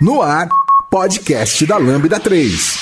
No ar, podcast da Lambda 3.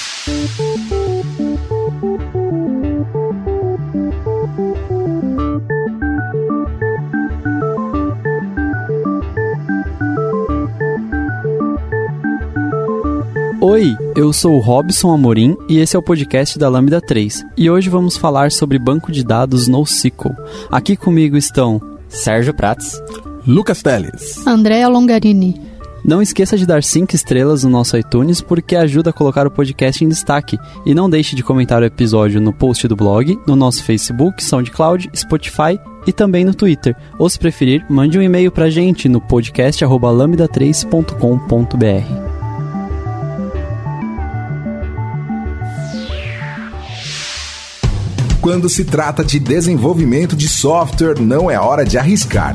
Oi, eu sou o Robson Amorim e esse é o podcast da Lambda 3. E hoje vamos falar sobre banco de dados NoSQL. Aqui comigo estão Sérgio Prats, Lucas Teles, Andréa Longarini. Não esqueça de dar 5 estrelas no nosso iTunes porque ajuda a colocar o podcast em destaque. E não deixe de comentar o episódio no post do blog, no nosso Facebook, SoundCloud, Spotify e também no Twitter. Ou se preferir, mande um e-mail pra gente no podcast@lambda3.com.br. Quando se trata de desenvolvimento de software, não é hora de arriscar.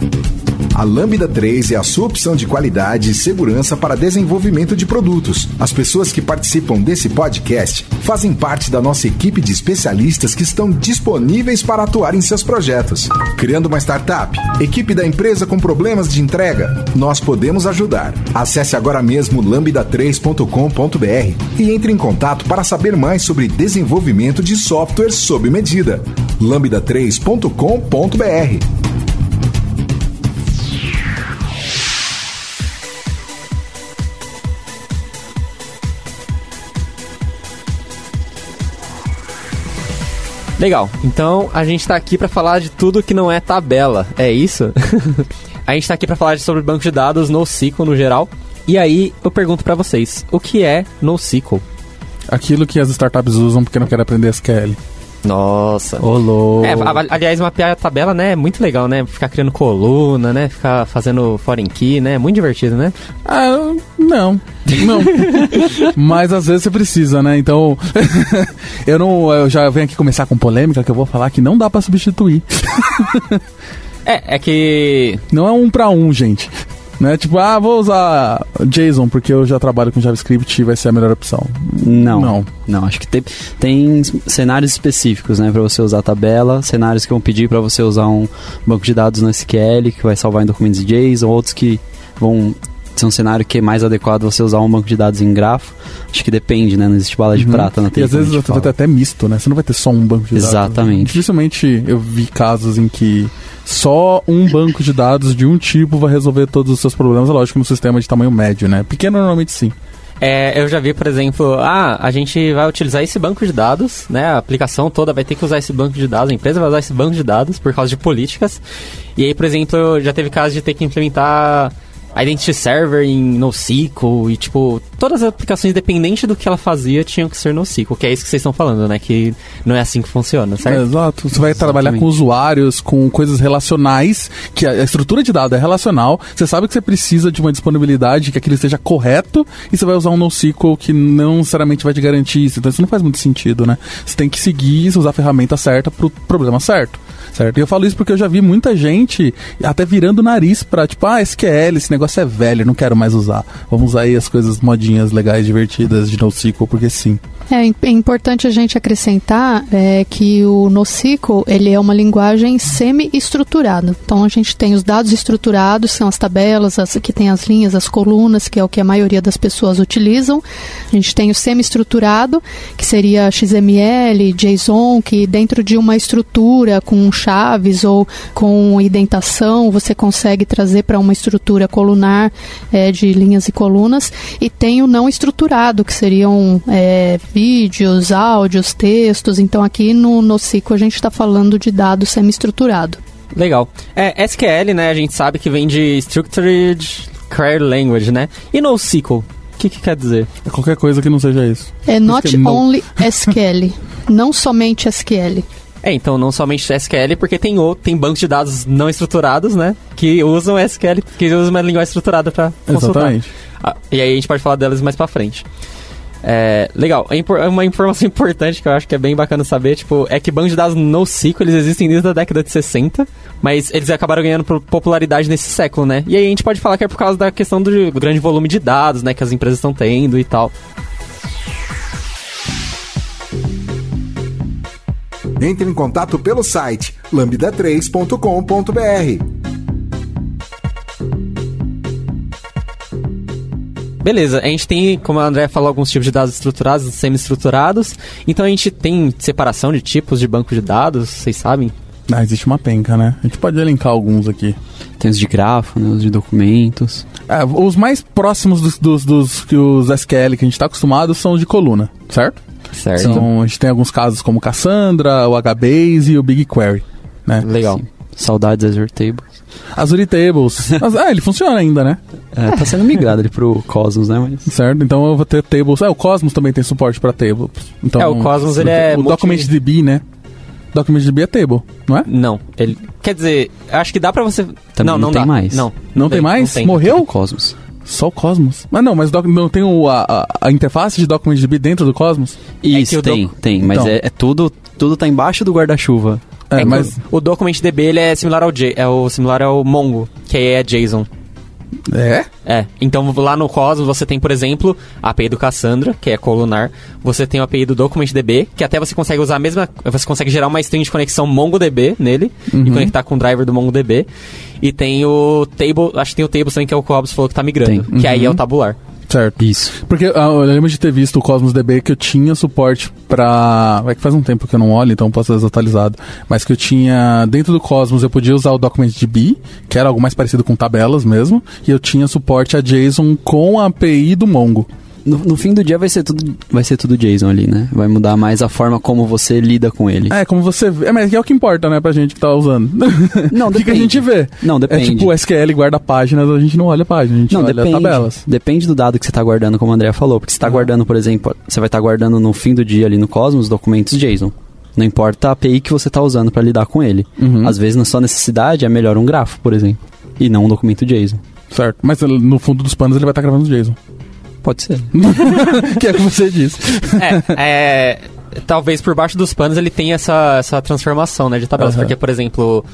A Lambda 3 é a sua opção de qualidade e segurança para desenvolvimento de produtos. As pessoas que participam desse podcast fazem parte da nossa equipe de especialistas que estão disponíveis para atuar em seus projetos. Criando uma startup, equipe da empresa com problemas de entrega, nós podemos ajudar. Acesse agora mesmo lambda3.com.br e entre em contato para saber mais sobre desenvolvimento de software sob medida. lambda3.com.br Legal. Então a gente tá aqui para falar de tudo que não é tabela. É isso? a gente tá aqui para falar sobre banco de dados NoSQL no geral. E aí eu pergunto para vocês, o que é NoSQL? Aquilo que as startups usam porque não querem aprender SQL. Nossa. Olô. É, aliás, mapear a tabela, né, é muito legal, né? Ficar criando coluna, né? Ficar fazendo foreign key, né? É muito divertido, né? Ah, não. Não. Mas às vezes você precisa, né? Então, eu não, eu já venho aqui começar com polêmica que eu vou falar que não dá para substituir. é, é que não é um para um, gente. Né? Tipo, ah, vou usar JSON porque eu já trabalho com JavaScript e vai ser a melhor opção. Não. Não, não acho que tem, tem cenários específicos, né, para você usar a tabela, cenários que vão pedir para você usar um banco de dados no SQL que vai salvar em documentos de JSON, outros que vão ser um cenário que é mais adequado você usar um banco de dados em grafo. Acho que depende, né? Não existe bala de uhum. prata na E às vezes vai ter até misto, né? Você não vai ter só um banco de Exatamente. dados. Exatamente. Dificilmente eu vi casos em que só um banco de dados de um tipo vai resolver todos os seus problemas. É lógico, no sistema de tamanho médio, né? Pequeno normalmente sim. É, eu já vi, por exemplo, ah, a gente vai utilizar esse banco de dados, né? A aplicação toda vai ter que usar esse banco de dados, a empresa vai usar esse banco de dados por causa de políticas. E aí, por exemplo, já teve caso de ter que implementar Identity Server em NoSQL e, tipo, todas as aplicações, dependente do que ela fazia, tinham que ser NoSQL, que é isso que vocês estão falando, né? Que não é assim que funciona, certo? É, exato. Você vai Exatamente. trabalhar com usuários, com coisas relacionais, que a estrutura de dados é relacional, você sabe que você precisa de uma disponibilidade, que aquilo esteja correto, e você vai usar um NoSQL que não necessariamente vai te garantir isso. Então isso não faz muito sentido, né? Você tem que seguir, usar a ferramenta certa pro problema certo certo? E eu falo isso porque eu já vi muita gente até virando o nariz pra, tipo, ah, SQL, esse negócio é velho, não quero mais usar. Vamos usar aí as coisas modinhas, legais, divertidas de NoSQL, porque sim. É, é importante a gente acrescentar é, que o NoSQL ele é uma linguagem semi-estruturada. Então a gente tem os dados estruturados, são as tabelas, as, que tem as linhas, as colunas, que é o que a maioria das pessoas utilizam. A gente tem o semi-estruturado, que seria XML, JSON, que dentro de uma estrutura com chaves ou com indentação você consegue trazer para uma estrutura colunar é, de linhas e colunas. E tem o não estruturado, que seriam é, vídeos, áudios, textos. Então aqui no NoSQL a gente está falando de dados semi-estruturado. Legal. É, SQL, né, a gente sabe que vem de Structured Query Language, né? E NoSQL? O que, que quer dizer? É qualquer coisa que não seja isso. É not é only SQL, não somente SQL. É, então não somente SQL, porque tem outro, tem bancos de dados não estruturados, né? Que usam SQL, que usam uma linguagem estruturada para consultar. Exatamente. Ah, e aí a gente pode falar delas mais para frente. É, legal, é uma informação importante que eu acho que é bem bacana saber, tipo, é que bancos de dados NoSQL, eles existem desde a década de 60, mas eles acabaram ganhando popularidade nesse século, né? E aí a gente pode falar que é por causa da questão do grande volume de dados, né, que as empresas estão tendo e tal. Entre em contato pelo site lambda3.com.br. beleza, a gente tem, como a André falou, alguns tipos de dados estruturados e semi-estruturados. Então a gente tem separação de tipos de banco de dados, vocês sabem? Ah, existe uma penca, né? A gente pode elencar alguns aqui. Tem os de grafo, né? Os de documentos. É, os mais próximos dos, dos, dos que os SQL que a gente está acostumado são os de coluna, certo? Certo. Então a gente tem alguns casos como Cassandra, o HBase e o BigQuery. Né? Legal. Sim. Saudades Azure Tables. Azure Tables. Mas, ah, ele funciona ainda, né? É, tá sendo migrado ali pro Cosmos, né? Mas... Certo, então eu vou ter tables. É, o Cosmos também tem suporte para tables. Então, é, o Cosmos ele é. O multi... DocumentDB, né? DocumentDB é table, não é? Não. Ele, quer dizer, acho que dá pra você. Também não, não, não tem dá. mais. Não. Não tem, mais? Não tem. Morreu? O Cosmos. Só o Cosmos. Mas não, mas doc, não tem o, a, a, interface de DocumentDB dentro do Cosmos? Isso, É tem, doc- tem. Mas Então. é, é tudo, tudo tá embaixo do guarda-chuva. É, É, mas. o DocumentDB ele é similar ao J, é o similar ao Mongo, que aí é JSON. É? É, então lá no Cosmos você tem, por exemplo, a API do Cassandra, que é colunar. Você tem a API do DocumentDB, que até você consegue usar a mesma... Você consegue gerar uma string de conexão MongoDB nele e conectar com o driver do MongoDB. E tem o Table... Acho que tem o Table também, que é o que o Robson falou que tá migrando. Tem. Que aí é o tabular. Certo. Isso. Porque ah, eu lembro de ter visto o Cosmos DB que eu tinha suporte pra. É que faz um tempo que eu não olho, então posso estar desatualizado. Mas que eu tinha. Dentro do Cosmos eu podia usar o DocumentDB, que era algo mais parecido com tabelas mesmo. E eu tinha suporte a JSON com a API do Mongo. No, no fim do dia vai ser tudo vai ser tudo JSON ali, né? Vai mudar mais a forma como você lida com ele. É, como você vê. É, mas é o que importa, né, pra gente que tá usando. Não, o que, que a depende. gente vê? Não, É depende. tipo o SQL guarda páginas, a gente não olha páginas, a gente Não, olha depende. tabelas. Depende do dado que você está guardando, como a Andrea falou. Porque você está guardando, por exemplo, você vai estar guardando no fim do dia ali no Cosmos documentos JSON. Não importa a API que você está usando para lidar com ele. Uhum. Às vezes, na sua necessidade, é melhor um grafo, por exemplo. E não um documento JSON. Certo. Mas no fundo dos panos ele vai estar gravando JSON. Pode ser. que é o que você disse. É, é, talvez por baixo dos panos ele tenha essa, essa transformação, né, de tabelas. Aham. Porque, por exemplo,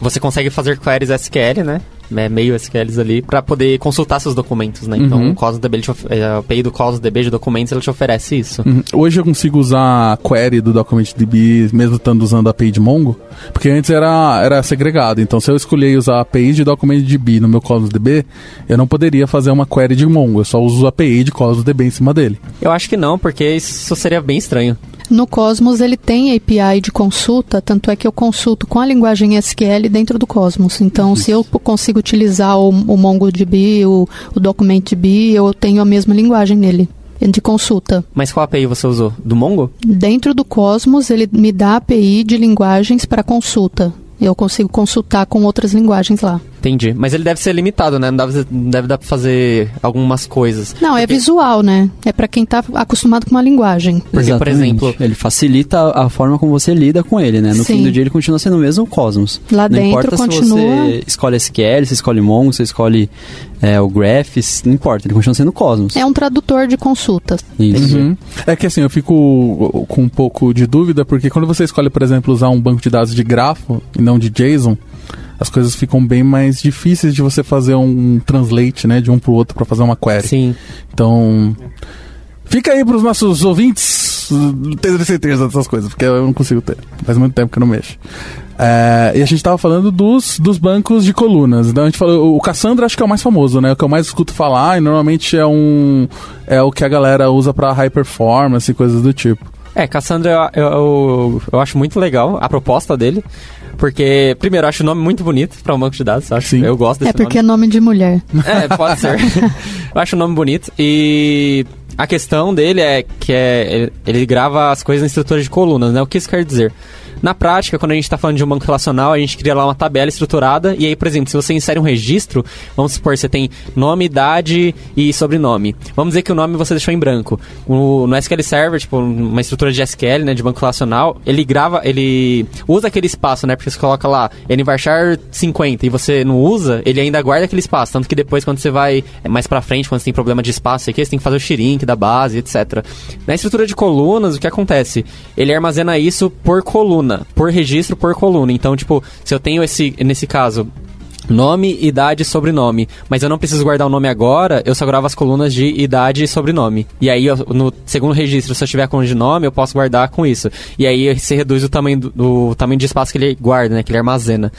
você consegue fazer queries SQL, né, né, meio SQLs ali, pra poder consultar seus documentos, né. Então, Uhum. o Cosmos DB, ele te of- é, a API do Cosmos DB de documentos, ele te oferece isso. Uhum. Hoje eu consigo usar a query do DocumentDB mesmo estando usando a API de Mongo, porque antes era, era segregado. Então, se eu escolher usar a API de DocumentDB no meu Cosmos DB, eu não poderia fazer uma query de Mongo. Eu só uso a API de Cosmos DB em cima dele. Eu acho que não, porque isso seria bem estranho. No Cosmos ele tem API de consulta, tanto é que eu consulto com a linguagem SQL dentro do Cosmos. Então, se eu consigo utilizar o, o MongoDB, o, o DocumentDB, eu tenho a mesma linguagem nele de consulta. Mas qual API você usou? Do Mongo? Dentro do Cosmos ele me dá API de linguagens para consulta. Eu consigo consultar com outras linguagens lá. Entendi. Mas ele deve ser limitado, né? Não deve, deve dar pra fazer algumas coisas. Não, é Porque- visual, né? É para quem tá acostumado com uma linguagem. Porque, por Exatamente. exemplo, Ele facilita a forma como você lida com ele, né? No Sim. fim do dia ele continua sendo o mesmo Cosmos. Lá não dentro importa se continua. você escolhe SQL, se escolhe Mongo, se escolhe é, o Graphs, não importa, ele continua sendo Cosmos. É um tradutor de consultas. Isso. Uhum. É que assim, eu fico com um pouco de dúvida, porque quando você escolhe, por exemplo, usar um banco de dados de grafo e não de JSON, as coisas ficam bem mais difíceis de você fazer um translate, né, de um pro outro para fazer uma query. sim. Então, fica aí pros nossos ouvintes ter certeza dessas coisas, porque eu não consigo ter. Faz muito tempo que eu não mexo. É, e a gente tava falando dos, dos bancos de colunas. Então a gente falou, o Cassandra acho que é o mais famoso, né? O que eu mais escuto falar e normalmente é um é o que a galera usa pra high performance e coisas do tipo. É, Cassandra eu, eu, eu acho muito legal a proposta dele. Porque, primeiro, eu acho o nome muito bonito pra um banco de dados. eu Acho, Sim. Eu gosto desse É porque nome. é nome de mulher. É, pode ser. eu acho o nome bonito. E a questão dele é que é, ele, ele grava as coisas em estrutura de colunas, né? O que isso quer dizer? Na prática, quando a gente está falando de um banco relacional, a gente cria lá uma tabela estruturada e aí, por exemplo, se você insere um registro, vamos supor, você tem nome, idade e sobrenome. Vamos dizer que o nome você deixou em branco. O- no SQL Server, tipo, uma estrutura de SQL, né, de banco relacional, ele grava, ele usa aquele espaço, né, porque você coloca lá varchar 50 e você não usa, ele ainda guarda aquele espaço, tanto que depois quando você vai mais pra frente, quando você tem problema de espaço aqui, você tem que fazer o shrink da base, etc. Na estrutura de colunas, o que acontece? Ele armazena isso por coluna, por registro, por coluna. Então, tipo, se eu tenho esse, nesse caso, Nome, idade e sobrenome. Mas eu não preciso guardar o nome agora, eu só gravo as colunas de idade e sobrenome. E aí, eu- no segundo registro, se eu tiver coluna de nome, eu posso guardar com isso. E aí você reduz o tamanho do, do tamanho de espaço que ele guarda, né? Que ele armazena.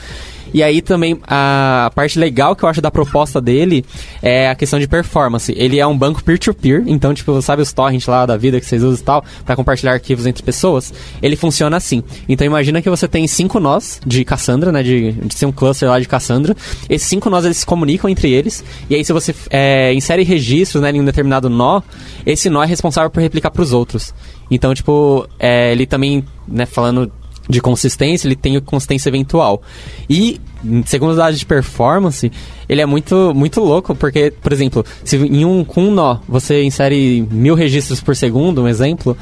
E aí também a parte legal que eu acho da proposta dele é a questão de performance. Ele é um banco peer-to-peer, -peer, então, tipo, sabe os torrents lá da vida que vocês usam e tal, para compartilhar arquivos entre pessoas? Ele funciona assim. Então imagina que você tem cinco nós de Cassandra, né? De, de ser um cluster lá de Cassandra. Esses cinco nós eles se comunicam entre eles. E aí, se você é, insere registros né, em um determinado nó, esse nó é responsável por replicar para os outros. Então, tipo, é, ele também, né, falando de consistência, ele tem consistência eventual. E, segundo os dados de performance, ele é muito, muito louco, porque, por exemplo, se em um, com um nó você insere mil registros por segundo, um exemplo,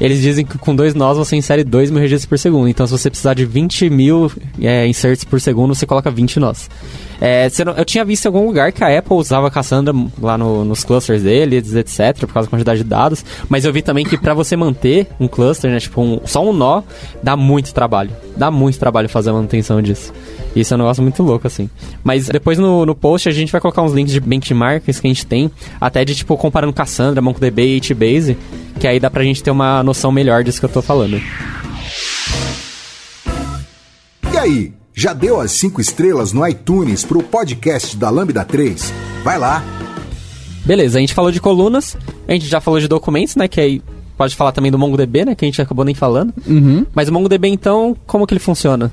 eles dizem que com dois nós você insere dois mil registros por segundo. Então, se você precisar de 20 mil é, inserts por segundo, você coloca 20 nós. É, eu tinha visto em algum lugar que a Apple usava Cassandra lá no, nos clusters deles, etc, por causa da quantidade de dados, mas eu vi também que para você manter um cluster, né, tipo um, só um nó, dá muito trabalho. Dá muito trabalho fazer a manutenção disso. Isso um negócio muito louco, assim. Mas depois no, no post a gente vai colocar uns links de benchmarks que a gente tem, até de tipo comparando Cassandra, MongoDB e HBase, que aí dá pra gente ter uma noção melhor disso que eu tô falando. E aí? Já deu as 5 estrelas no iTunes pro podcast da Lambda 3? Vai lá! Beleza, a gente falou de colunas, a gente já falou de documentos, né? Que aí pode falar também do MongoDB, né? Que a gente acabou nem falando. Uhum. Mas o MongoDB, então, como que ele funciona?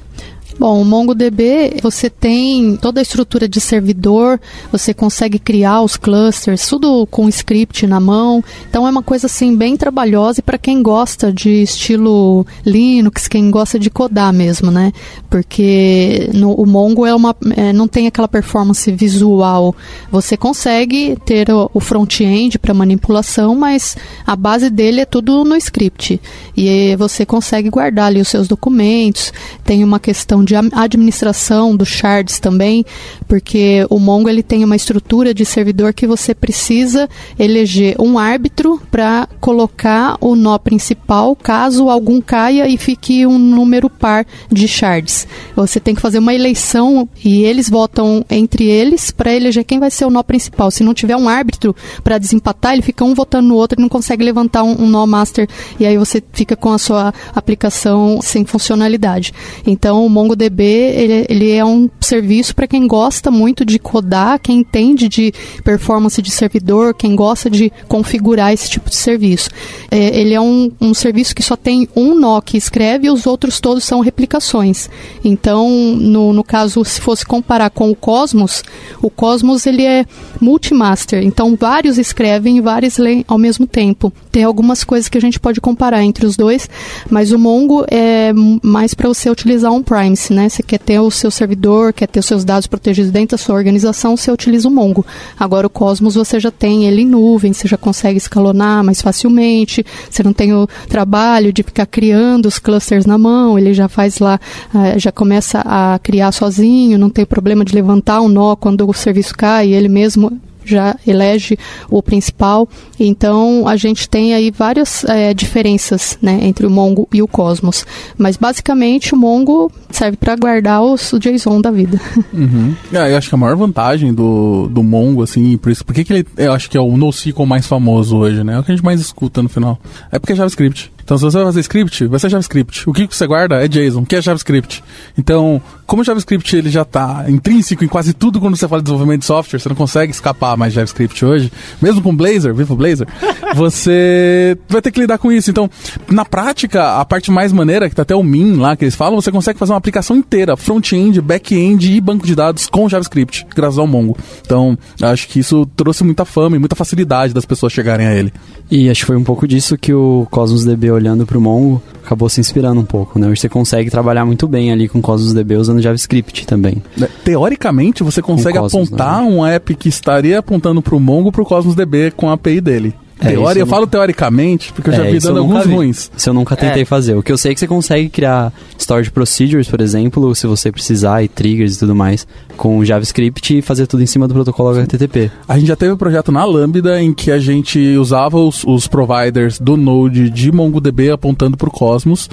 Bom, o MongoDB, você tem toda a estrutura de servidor, você consegue criar os clusters, tudo com script na mão. Então é uma coisa assim bem trabalhosa e para quem gosta de estilo Linux, quem gosta de codar mesmo, né? Porque no, o Mongo é uma, é, não tem aquela performance visual. Você consegue ter o, o front-end para manipulação, mas a base dele é tudo no script. E você consegue guardar ali os seus documentos. Tem uma questão de administração dos shards também, porque o Mongo ele tem uma estrutura de servidor que você precisa eleger um árbitro para colocar o nó principal, caso algum caia e fique um número par de shards. Você tem que fazer uma eleição e eles votam entre eles para eleger quem vai ser o nó principal. Se não tiver um árbitro para desempatar, ele fica um votando no outro e não consegue levantar um, um nó master e aí você fica com a sua aplicação sem funcionalidade. Então o Mongo MongoDB ele, ele é um serviço para quem gosta muito de codar, quem entende de performance de servidor, quem gosta de configurar esse tipo de serviço. É, ele é um, um serviço que só tem um nó que escreve e os outros todos são replicações. Então, no, no caso, se fosse comparar com o Cosmos, o Cosmos ele é multimaster. Então, vários escrevem e vários leem ao mesmo tempo. Tem algumas coisas que a gente pode comparar entre os dois, mas o Mongo é mais para você utilizar um Prime né? Você quer ter o seu servidor, quer ter os seus dados protegidos dentro da sua organização, você utiliza o Mongo. Agora o Cosmos você já tem ele em nuvem, você já consegue escalonar mais facilmente, você não tem o trabalho de ficar criando os clusters na mão, ele já faz lá, eh, já começa a criar sozinho, não tem problema de levantar um nó quando o serviço cai, ele mesmo já elege o principal. Então a gente tem aí várias é, diferenças né, entre o Mongo e o Cosmos. Mas basicamente o Mongo serve para guardar os, o JSON da vida. Uhum. É, eu acho que a maior vantagem do, do Mongo, assim, por isso, por que, que ele eu acho que é o NoSQL mais famoso hoje, né? É o que a gente mais escuta no final. É porque é JavaScript. Então, se você vai fazer script, vai ser JavaScript. O que você guarda é JSON, que é JavaScript. Então, como o JavaScript ele já está intrínseco em quase tudo quando você fala de desenvolvimento de software, você não consegue escapar mais de JavaScript hoje, mesmo com Blazor, viva Blazor, você vai ter que lidar com isso. Então, na prática, a parte mais maneira, que tá até o Min lá que eles falam, você consegue fazer uma aplicação inteira, front-end, back-end e banco de dados com JavaScript, graças ao Mongo. Então, acho que isso trouxe muita fama e muita facilidade das pessoas chegarem a ele. E acho que foi um pouco disso que o Cosmos DB olhando para o Mongo, acabou se inspirando um pouco, né? Hoje você consegue trabalhar muito bem ali com Cosmos DB usando JavaScript também. Né, teoricamente, você consegue Cosmos, apontar né? um app que estaria apontando para o Mongo para o Cosmos DB com a API dele. É, eu, falo teoricamente, porque eu já é, vi dando alguns vi. ruins. Isso eu nunca tentei é. fazer. O que eu sei é que você consegue criar storage procedures, por exemplo, se você precisar, e triggers e tudo mais, com JavaScript e fazer tudo em cima do protocolo HTTP. A gente já teve um projeto na Lambda em que a gente usava os, os providers do Node de MongoDB apontando para o Cosmos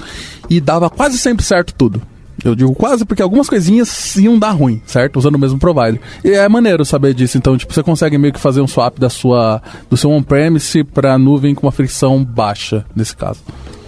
e dava quase sempre certo tudo. Eu digo quase porque algumas coisinhas iam dar ruim, certo? Usando o mesmo provider. E é maneiro saber disso. Então, tipo, você consegue meio que fazer um swap da sua, do seu on-premise para nuvem com uma fricção baixa, nesse caso.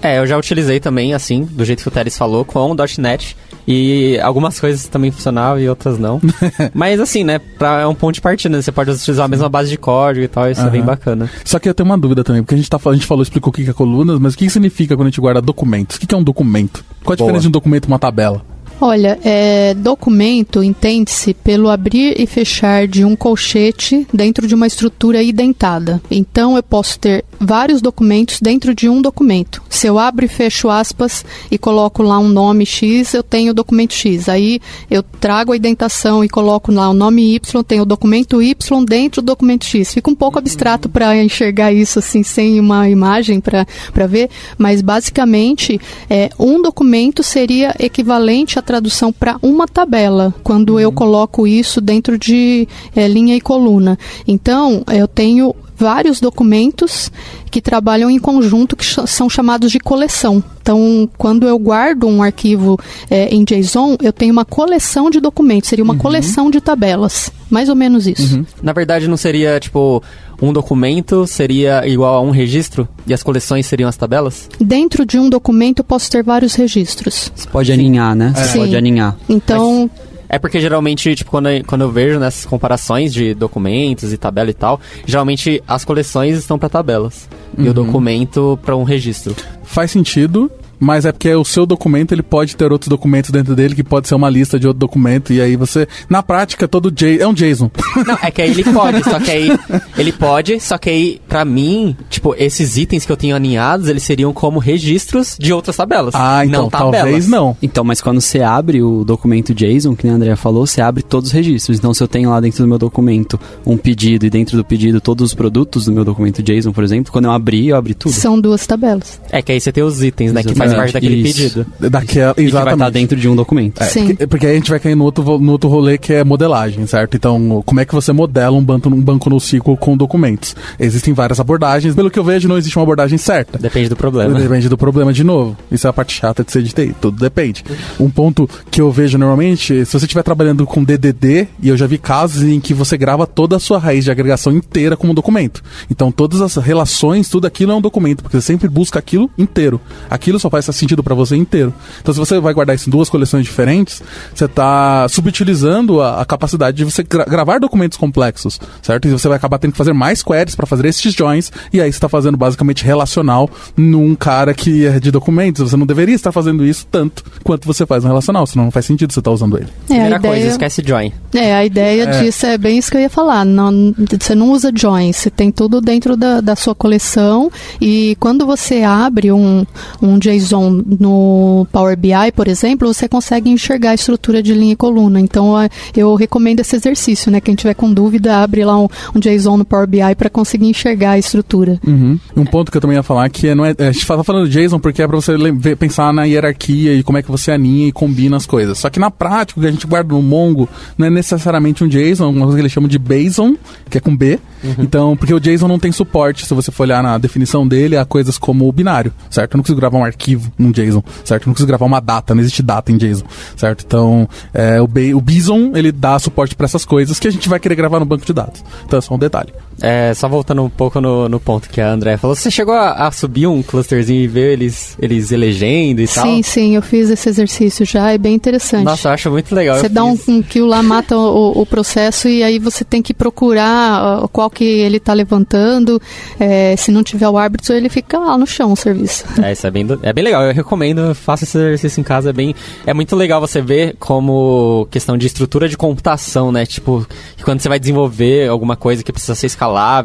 É, eu já utilizei também, assim, do jeito que o Teles falou, com o .NET. E algumas coisas também funcionavam e outras não. Mas assim, né, pra, é um ponto de partida, né? Você pode utilizar a mesma base de código e tal, isso uhum. é bem bacana. Só que eu tenho uma dúvida também, porque a gente, tá, a gente falou, explicou o que é colunas, mas o que significa quando a gente guarda documentos? O que é um documento? Qual a Boa. diferença de um documento e uma tabela? Olha, é, documento entende-se pelo abrir e fechar de um colchete dentro de uma estrutura identada. Então, eu posso ter vários documentos dentro de um documento. Se eu abro e fecho aspas e coloco lá um nome X, eu tenho o documento X. Aí eu trago a indentação e coloco lá o nome Y, tenho o documento Y dentro do documento X. Fica um pouco abstrato para enxergar isso assim sem uma imagem para ver, mas basicamente é, um documento seria equivalente a tradução para uma tabela, quando uhum. eu coloco isso dentro de é, linha e coluna. Então, eu tenho vários documentos que trabalham em conjunto, que ch são chamados de coleção. Então, quando eu guardo um arquivo é, em JSON, eu tenho uma coleção de documentos, seria uma uhum. coleção de tabelas. Mais ou menos isso. Uhum. Na verdade, não seria tipo um documento seria igual a um registro e as coleções seriam as tabelas? Dentro de um documento eu posso ter vários registros. Você pode aninhar, né? Você pode aninhar. Então. Mas... É porque geralmente, tipo, quando eu, quando eu vejo nessas comparações de documentos e tabela e tal, geralmente as coleções estão para tabelas uhum. e o uhum. documento para um registro. Faz sentido, mas é porque o seu documento ele pode ter outros documentos dentro dele que pode ser uma lista de outro documento e aí você na prática todo J é um JSON. Não, é que aí ele pode, só que aí ele pode, só que aí para mim, tipo, esses itens que eu tenho aninhados, eles seriam como registros de outras tabelas. Ah, então não talvez não. Então, mas quando você abre o documento JSON, que a Andrea falou, você abre todos os registros. Então, se eu tenho lá dentro do meu documento um pedido e dentro do pedido todos os produtos do meu documento JSON, por exemplo, quando eu abrir, eu abri tudo. São duas tabelas. É que aí você tem os itens, né, que faz parte daquele Isso. pedido. Daquela, exatamente. E que vai estar dentro de um documento. É, Sim. Porque, porque, aí a gente vai cair no outro, no outro rolê que é modelagem, certo? Então, como é que você modela um banco, um banco no ciclo com documentos? Existem várias abordagens. Pelo que eu vejo, não existe uma abordagem certa. Depende do problema. Depende do problema de novo. Isso é a parte chata de ser de TI. Tudo depende. Um ponto que eu vejo normalmente, se você estiver trabalhando com DDD, e eu já vi casos em que você grava toda a sua raiz de agregação inteira como documento. Então, todas as relações, tudo aquilo é um documento, porque você sempre busca aquilo inteiro. Aquilo só faz sentido para você inteiro. Então, se você vai guardar isso em duas coleções diferentes, você está subutilizando a, a, capacidade de você gra gravar documentos complexos, certo? E você vai acabar tendo que fazer mais queries para fazer esses joins, e aí você está fazendo basicamente relacional num cara que é de documentos. Você não deveria estar fazendo isso tanto quanto você faz no relacional, senão não faz sentido você estar tá usando ele. É, Primeira ideia... coisa, esquece join. É, a ideia é. disso é bem isso que eu ia falar. Não, você não usa join, você tem tudo dentro da, da sua coleção, e quando você abre um, um JSON no Power BI, por exemplo, você consegue enxergar a estrutura de linha e coluna. Então, eu recomendo esse exercício, né? Quem tiver com dúvida, abre lá um, um JSON no Power BI para conseguir enxergar a estrutura. Uhum. Um ponto que eu também ia falar que não é, a gente está falando de JSON porque é para você pensar na hierarquia e como é que você aninha e combina as coisas. Só que na prática, o que a gente guarda no Mongo não é necessariamente um JSON, uma coisa que eles chamam de BASON, que é com B. Uhum. Então, porque o JSON não tem suporte, se você for olhar na definição dele, a coisas como o binário, certo? Eu não consigo gravar um arquivo num JSON, certo? Não consigo gravar uma data, não existe data em JSON, certo? Então, é, o, o Bison, ele dá suporte para essas coisas que a gente vai querer gravar no banco de dados. Então, é só um detalhe. É, só voltando um pouco no, no ponto que a André falou, você chegou a, a, subir um clusterzinho e ver eles, eles elegendo e sim, tal? Sim, sim, eu fiz esse exercício já, é bem interessante. Nossa, eu acho muito legal. Você dá um, um kill lá, mata o, o, processo e aí você tem que procurar qual que ele está levantando. É, se não tiver o árbitro, ele fica lá no chão o serviço. É, isso é bem, é bem legal. Eu recomendo, faça esse exercício em casa. É, bem, é muito legal você ver como questão de estrutura de computação, né? Tipo, quando você vai desenvolver alguma coisa que precisa ser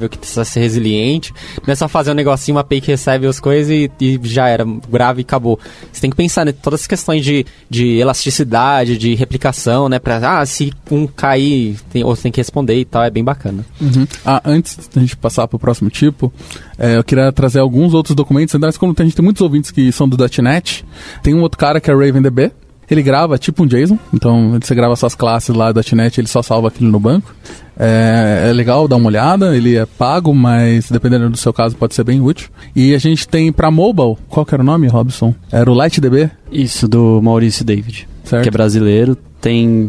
que precisa ser resiliente, não é só fazer um negocinho, uma API que recebe as coisas e, e já era, grave e acabou. Você tem que pensar né, todas as questões de, de elasticidade, de replicação, né? Pra, ah, se um cair, tem, outro tem que responder e tal, é bem bacana. Uhum. Ah, antes da gente passar para o próximo tipo, é, eu queria trazer alguns outros documentos, ainda como a gente tem muitos ouvintes que são do .NET, tem um outro cara que é RavenDB, ele grava tipo um JSON, então você grava suas classes lá do .NET, ele só salva aquilo no banco. É, é, legal dar uma olhada, ele é pago, mas dependendo do seu caso pode ser bem útil. E a gente tem para mobile, qual que era o nome, Robson? Era o LightDB? Isso, do Maurício David, certo. que é brasileiro, tem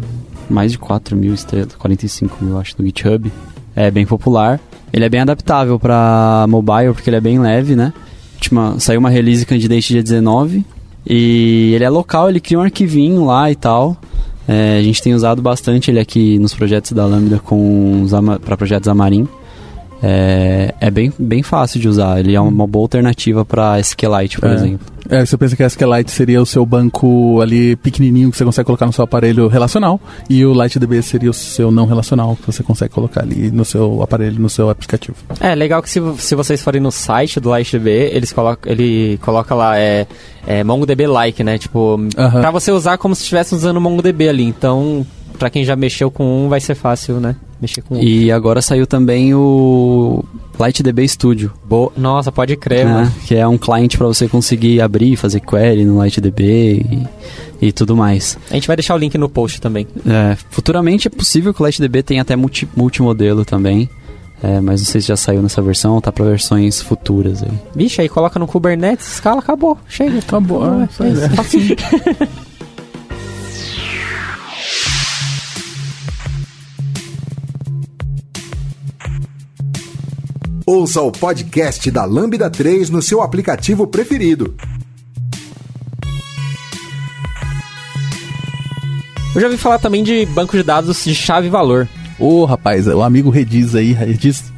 mais de 4 mil estrelas, 45 mil acho no GitHub. É bem popular. Ele é bem adaptável para mobile porque ele é bem leve, né? última. Saiu uma release candidate dia 19. E ele é local, ele cria um arquivinho lá e tal. É, a gente tem usado bastante ele aqui nos projetos da Lambda para projetos Amarim é, é bem, bem fácil de usar. Ele é uma boa alternativa para SQLite, por é. exemplo. É, você pensa que a SQLite seria o seu banco ali pequenininho que você consegue colocar no seu aparelho relacional e o LightDB seria o seu não relacional que você consegue colocar ali no seu aparelho, no seu aplicativo. É, legal que se, se vocês forem no site do LightDB, eles colocam, ele coloca lá é, é MongoDB-like, né? Tipo, uh -huh. para você usar como se estivesse usando o MongoDB ali. Então, para quem já mexeu com um, vai ser fácil, né? Mexer com E agora saiu também o LightDB Studio. Bo Nossa, pode crer, é, mano. Que é um cliente para você conseguir abrir, fazer query no LightDB e, e tudo mais. A gente vai deixar o link no post também. É, futuramente é possível que o LightDB tenha até multi, multimodelo também. É, mas não sei se já saiu nessa versão ou tá para versões futuras aí. Vixe, aí coloca no Kubernetes, escala, acabou. Chega. Acabou. Ah, é, é, Ouça o podcast da Lambda 3 no seu aplicativo preferido. Eu já ouvi falar também de banco de dados de chave e valor. Ô, oh, rapaz, o amigo Rediz aí, Rediz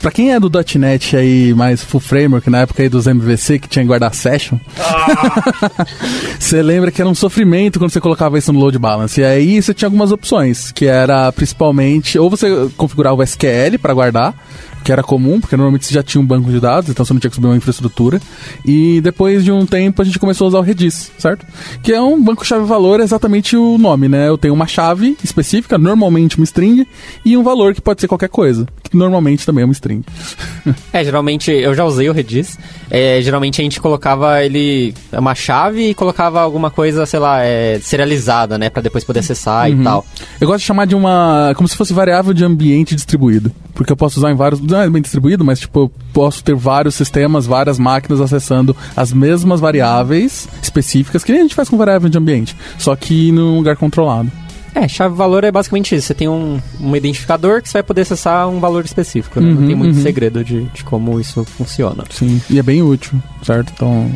Pra quem é do .NET aí, mais full framework, na época aí dos MVC, que tinha que guardar session, ah. você lembra que era um sofrimento quando você colocava isso no load balance. E aí você tinha algumas opções, que era principalmente, ou você configurava o SQL para guardar, que era comum, porque normalmente você já tinha um banco de dados, então você não tinha que subir uma infraestrutura. E depois de um tempo a gente começou a usar o Redis, certo? Que é um banco chave-valor, é exatamente o nome, né? Eu tenho uma chave específica, normalmente uma string, e um valor que pode ser qualquer coisa, que normalmente também é uma string. é, geralmente, eu já usei o Redis, é, geralmente a gente colocava ele, uma chave e colocava alguma coisa, sei lá, é, serializada, né? Pra depois poder acessar uhum. e tal. Eu gosto de chamar de uma, como se fosse variável de ambiente distribuído, porque eu posso usar em vários não é bem distribuído, mas tipo, eu posso ter vários sistemas, várias máquinas acessando as mesmas variáveis específicas, que nem a gente faz com variável de ambiente, só que num lugar controlado. É, chave-valor é basicamente isso. Você tem um, um identificador que você vai poder acessar um valor específico. Né? Uhum, Não tem muito uhum. segredo de, de como isso funciona. Sim, e é bem útil, certo? Então,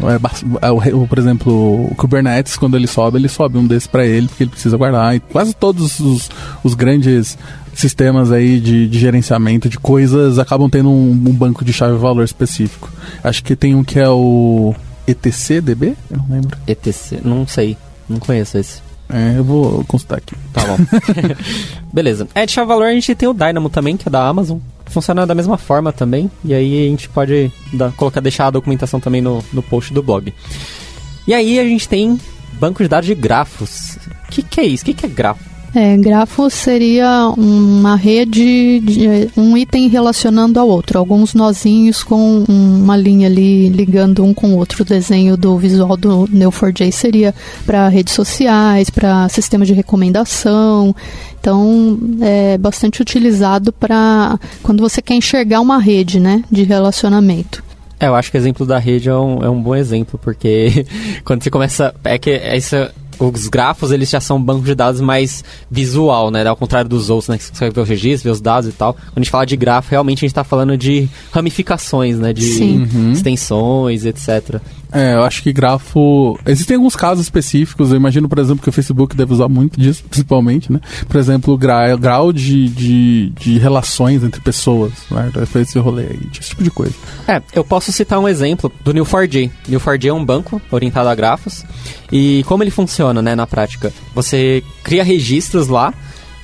é, é o, por exemplo, o Kubernetes, quando ele sobe, ele sobe um desses para ele, porque ele precisa guardar. E quase todos os, os grandes sistemas aí de, de gerenciamento de coisas acabam tendo um, um banco de chave-valor específico. Acho que tem um que é o ETCDB? Eu não lembro. ETC, não sei. Não conheço esse. É, eu vou consultar aqui. Tá bom. Beleza. É, de chave-valor a gente tem o Dynamo também, que é da Amazon. Funciona da mesma forma também. E aí a gente pode dar, colocar, deixar a documentação também no, no post do blog. E aí a gente tem banco de dados de grafos. O que, que é isso? O que, que é grafo? É, grafo seria uma rede, de, um item relacionando ao outro, alguns nozinhos com uma linha ali ligando um com o outro. O desenho do visual do Neo4j seria para redes sociais, para sistema de recomendação. Então, é bastante utilizado para quando você quer enxergar uma rede, né, de relacionamento. É, eu acho que o exemplo da rede é um, é um bom exemplo, porque quando você começa. É que essa os grafos eles já são banco de dados mais visual, né? Ao contrário dos outros, né? Que você consegue ver os registros, ver os dados e tal. Quando a gente fala de grafo, realmente a gente está falando de ramificações, né? De uhum. extensões, etc. É, eu acho que grafo. Existem alguns casos específicos, eu imagino, por exemplo, que o Facebook deve usar muito disso, principalmente, né? Por exemplo, grau, grau de, de, de relações entre pessoas, né? Foi esse rolê aí, esse tipo de coisa. É, eu posso citar um exemplo do Neo4j. Neo4j é um banco orientado a grafos. E como ele funciona, né, na prática? Você cria registros lá.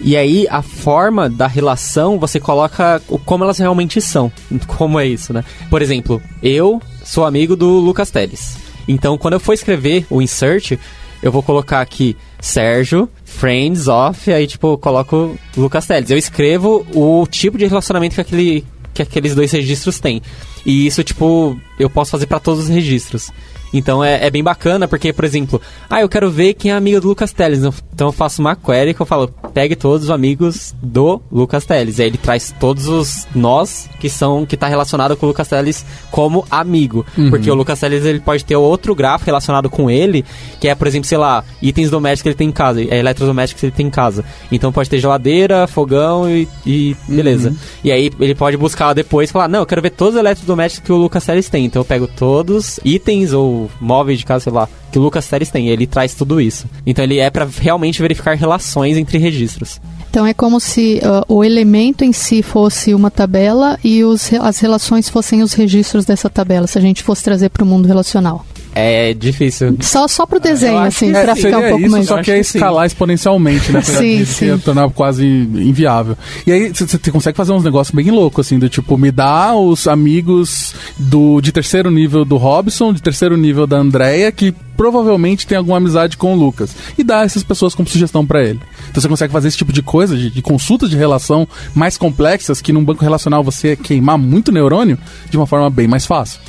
E aí, a forma da relação, você coloca como elas realmente são. Como é isso, né? Por exemplo, eu sou amigo do Lucas Teles. Então, quando eu for escrever o insert, eu vou colocar aqui Sérgio, friends of, aí tipo, coloco Lucas Teles. Eu escrevo o tipo de relacionamento que, aquele, que aqueles dois registros têm. E isso, tipo, eu posso fazer para todos os registros. Então é, é, bem bacana, porque, por exemplo, ah, eu quero ver quem é amigo do Lucas Teles. Então eu faço uma query que eu falo, pegue todos os amigos do Lucas Teles. E aí ele traz todos os nós que são, que tá relacionado com o Lucas Teles como amigo. Uhum. Porque o Lucas Teles, ele pode ter outro grafo relacionado com ele, que é, por exemplo, sei lá, itens domésticos que ele tem em casa, é eletrodomésticos que ele tem em casa. Então pode ter geladeira, fogão e, e beleza. Uhum. E aí ele pode buscar depois e falar, não, eu quero ver todos os eletrodomésticos que o Lucas Teles tem. Então eu pego todos itens ou móveis de casa, sei lá, que o Lucas Teles tem. ele traz tudo isso. Então ele é para realmente verificar relações entre registros. Então é como se uh, o elemento em si fosse uma tabela e os, as relações fossem os registros dessa tabela, se a gente fosse trazer para o mundo relacional. É difícil. Só, só pro desenho, assim, para ficar um pouco isso, mais... Só que é escalar exponencialmente, né? sim, sim. Ia tornar quase inviável. E aí você consegue fazer uns negócios bem loucos, assim, do tipo, me dá os amigos do, de terceiro nível do Robson, de terceiro nível da Andrea, que provavelmente tem alguma amizade com o Lucas. E dá essas pessoas como sugestão para ele. Então você consegue fazer esse tipo de coisa, de, de consultas de relação mais complexas, que num banco relacional você queimar muito neurônio, de uma forma bem mais fácil.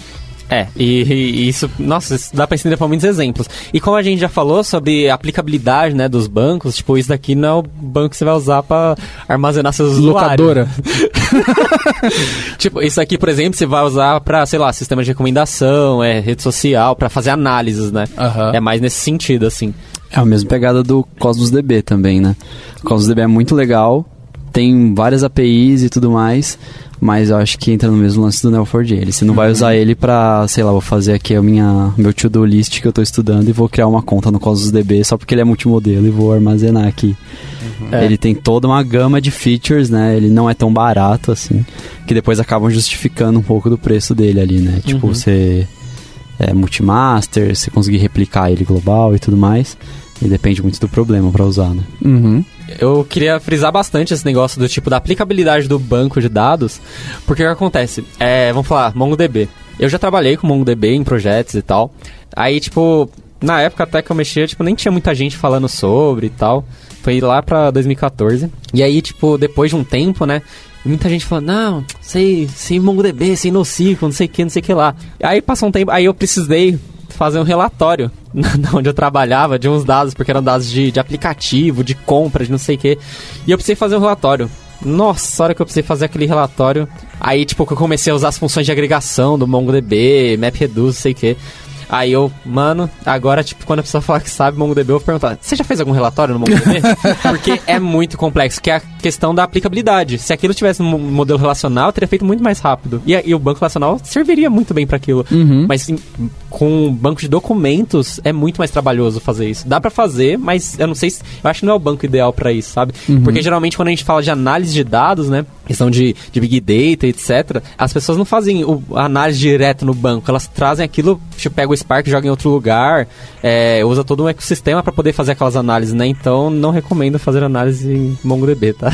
É, e, e, isso, nossa, isso dá pra estender pra muitos exemplos. E como a gente já falou sobre a aplicabilidade, né, dos bancos, tipo, isso daqui não é o banco que você vai usar pra armazenar seus Locadora. tipo, isso aqui, por exemplo, você vai usar pra, sei lá, sistema de recomendação, é, rede social, pra fazer análises, né? Uhum. É mais nesse sentido, assim. É a mesma pegada do Cosmos DB também, né? O Cosmos DB é muito legal, tem várias APIs e tudo mais, mas eu acho que entra no mesmo lance do Neo4j. Você não uhum. vai usar ele pra, sei lá, vou fazer aqui a minha, meu to-do list que eu tô estudando e vou criar uma conta no Cosmos DB só porque ele é multimodelo e vou armazenar aqui. Uhum. Ele tem toda uma gama de features, né? Ele não é tão barato assim, que depois acabam justificando um pouco do preço dele ali, né? Tipo, uhum. você é multimaster, você conseguir replicar ele global e tudo mais. E depende muito do problema para usar, né? Uhum. Eu queria frisar bastante esse negócio do tipo da aplicabilidade do banco de dados, porque o que acontece? É, vamos falar, MongoDB. Eu já trabalhei com MongoDB em projetos e tal. Aí, tipo, na época até que eu mexia, tipo, nem tinha muita gente falando sobre e tal. Foi lá pra 2014. E aí, tipo, depois de um tempo, né? Muita gente falando, não, sei, sem MongoDB, sem NoSQL, não sei o que, não sei o que lá. Aí passou um tempo, aí eu precisei fazer um relatório onde eu trabalhava de uns dados, porque eram dados de, de aplicativo, de compra, de não sei o quê. E eu precisei fazer um relatório. Nossa, a hora que eu precisei fazer aquele relatório, aí tipo que eu comecei a usar as funções de agregação do MongoDB, MapReduce, não sei o quê. Aí eu, mano, agora, tipo, quando a pessoa falar que sabe MongoDB, eu vou perguntar: você já fez algum relatório no MongoDB? Porque é muito complexo, que é a questão da aplicabilidade. Se aquilo tivesse um modelo relacional, teria feito muito mais rápido. E, e o banco relacional serviria muito bem para aquilo. Uhum. Mas sim, com banco de documentos, é muito mais trabalhoso fazer isso. Dá para fazer, mas eu não sei se. Eu acho que não é o banco ideal para isso, sabe? Uhum. Porque geralmente quando a gente fala de análise de dados, né? Questão de, de Big Data, etc., as pessoas não fazem o, a análise direto no banco. Elas trazem aquilo, tipo, pega o Spark, joga em outro lugar, é, usa todo um ecossistema para poder fazer aquelas análises, né? Então, não recomendo fazer análise em MongoDB, tá?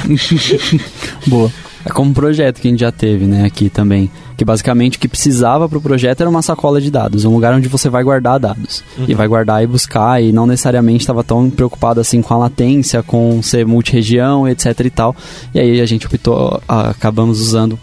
Boa. É como um projeto que a gente já teve, né, aqui também. Que basicamente o que precisava para o projeto era uma sacola de dados, um lugar onde você vai guardar dados. Uhum. E vai guardar e buscar, e não necessariamente estava tão preocupado assim com a latência, com ser multi-região, etc e tal. E aí a gente optou, acabamos usando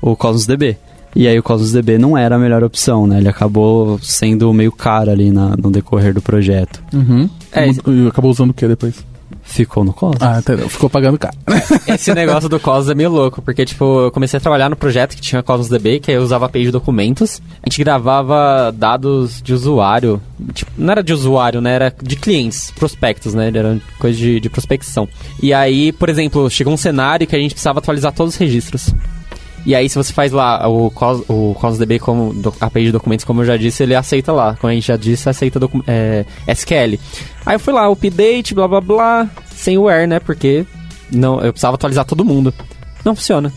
o Cosmos DB. E aí o Cosmos DB não era a melhor opção, né? Ele acabou sendo meio caro ali na, no decorrer do projeto. Uhum. É, e acabou usando o que depois? Ficou no Cosmos. Ah, entendeu. Ficou pagando caro. Esse negócio do Cosmos é meio louco, porque, tipo, eu comecei a trabalhar no projeto que tinha Cosmos DB, que eu usava API de documentos. A gente gravava dados de usuário. Tipo, não era de usuário, né? Era de clientes, prospectos, né? Era coisa de, de prospecção. E aí, por exemplo, chegou um cenário que a gente precisava atualizar todos os registros. E aí, se você faz lá o, Cos, o CosDB como do, API de documentos, como eu já disse, ele aceita lá. Como a gente já disse, aceita é, SQL. Aí eu fui lá, update, blá blá blá, sem o where, né? Porque não, eu precisava atualizar todo mundo. Não funciona.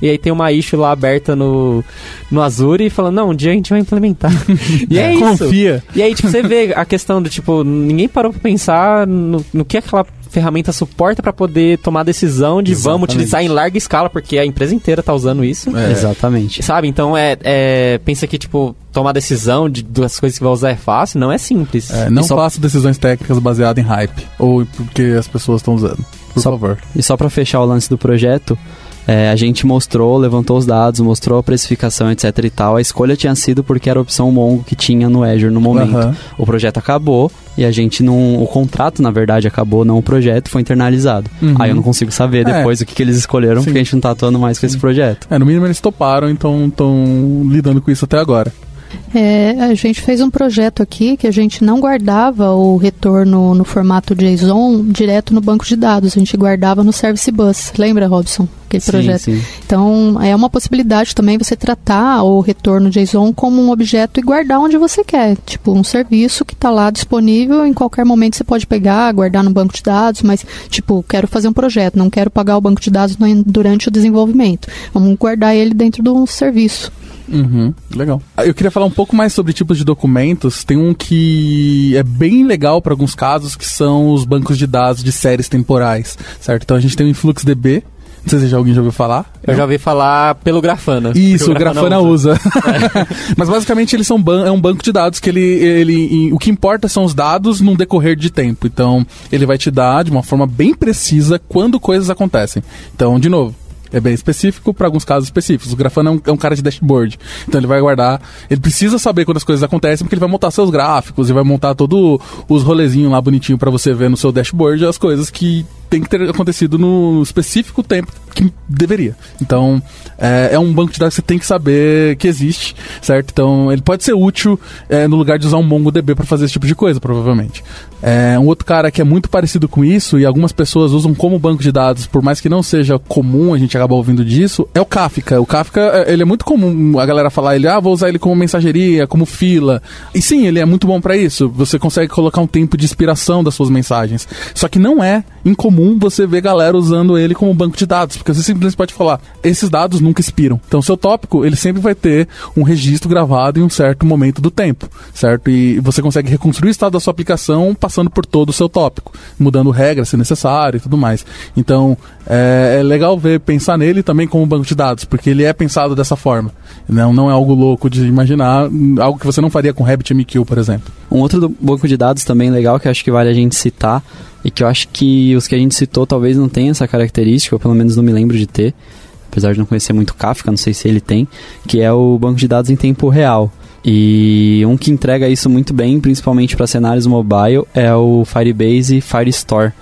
E aí tem uma issue lá aberta no, no Azure e falando, não, um dia a gente vai implementar. e é, é isso. Confia. E aí, tipo, você vê a questão do, tipo, ninguém parou pra pensar no, no que aquela ferramenta suporta para poder tomar a decisão de Exatamente. vamos utilizar em larga escala, porque a empresa inteira tá usando isso. É. Exatamente. Sabe? Então é, é, pensa que, tipo, tomar decisão de duas coisas que vai usar é fácil, não é simples. É, não só... faça decisões técnicas baseadas em hype ou porque as pessoas estão usando. Por só, favor. E só para fechar o lance do projeto, é, a gente mostrou, levantou os dados, mostrou a precificação, etc e tal. A escolha tinha sido porque era a opção Mongo que tinha no Azure no momento. Uhum. O projeto acabou e a gente não. O contrato, na verdade, acabou, não o projeto, foi internalizado. Uhum. Aí eu não consigo saber é. depois é. o que, que eles escolheram, Sim. porque a gente não tá atuando mais com esse projeto. É, no mínimo eles toparam, então estão lidando com isso até agora. É, a gente fez um projeto aqui que a gente não guardava o retorno no formato JSON direto no banco de dados, a gente guardava no Service Bus. Lembra, Robson? Aquele sim, projeto. Sim. Então, é uma possibilidade também você tratar o retorno JSON como um objeto e guardar onde você quer. Tipo, um serviço que está lá disponível, em qualquer momento você pode pegar, guardar no banco de dados, mas, tipo, quero fazer um projeto, não quero pagar o banco de dados durante o desenvolvimento. Vamos guardar ele dentro do serviço. Uhum, legal. Ah, eu queria falar um pouco mais sobre tipos de documentos. Tem um que é bem legal para alguns casos, que são os bancos de dados de séries temporais, certo? Então a gente tem o InfluxDB, não sei se já alguém já ouviu falar. Eu já ouvi falar pelo Grafana. Isso, o Grafana, Grafana usa. usa. Mas basicamente eles são ban é um banco de dados que ele, ele. O que importa são os dados num decorrer de tempo. Então, ele vai te dar de uma forma bem precisa quando coisas acontecem. Então, de novo, é bem específico para alguns casos específicos. O Grafana é um, é um, cara de dashboard. Então ele vai guardar. Ele precisa saber quando as coisas acontecem, porque ele vai montar seus gráficos e vai montar todo os rolezinhos lá bonitinho para você ver no seu dashboard as coisas que tem que ter acontecido no específico tempo que deveria. Então, é, é, um banco de dados que você tem que saber que existe, certo? Então, ele pode ser útil é, no lugar de usar um MongoDB para fazer esse tipo de coisa, provavelmente. É, um outro cara que é muito parecido com isso, e algumas pessoas usam como banco de dados, por mais que não seja comum a gente acabar ouvindo disso, é o Kafka. O Kafka, é, ele é muito comum a galera falar, ele, ah, vou usar ele como mensageria, como fila. E sim, ele é muito bom para isso. Você consegue colocar um tempo de expiração das suas mensagens. Só que não é incomum comum você ver galera usando ele como banco de dados, porque você simplesmente pode falar, esses dados nunca expiram. Então, seu tópico, ele sempre vai ter um registro gravado em um certo momento do tempo, certo? E você consegue reconstruir o estado da sua aplicação passando por todo o seu tópico, mudando regras se necessário e tudo mais. Então, é, é legal ver, pensar nele também como banco de dados, porque ele é pensado dessa forma. Não, não é algo louco de imaginar, algo que você não faria com RabbitMQ, por exemplo. Um outro banco de dados também legal que acho que vale a gente citar e que eu acho que os que a gente citou talvez não tenham essa característica, ou pelo menos não me lembro de ter, apesar de não conhecer muito Kafka, não sei se ele tem, que é o banco de dados em tempo real. E um que entrega isso muito bem, principalmente para cenários mobile, é o Firebase Firestore.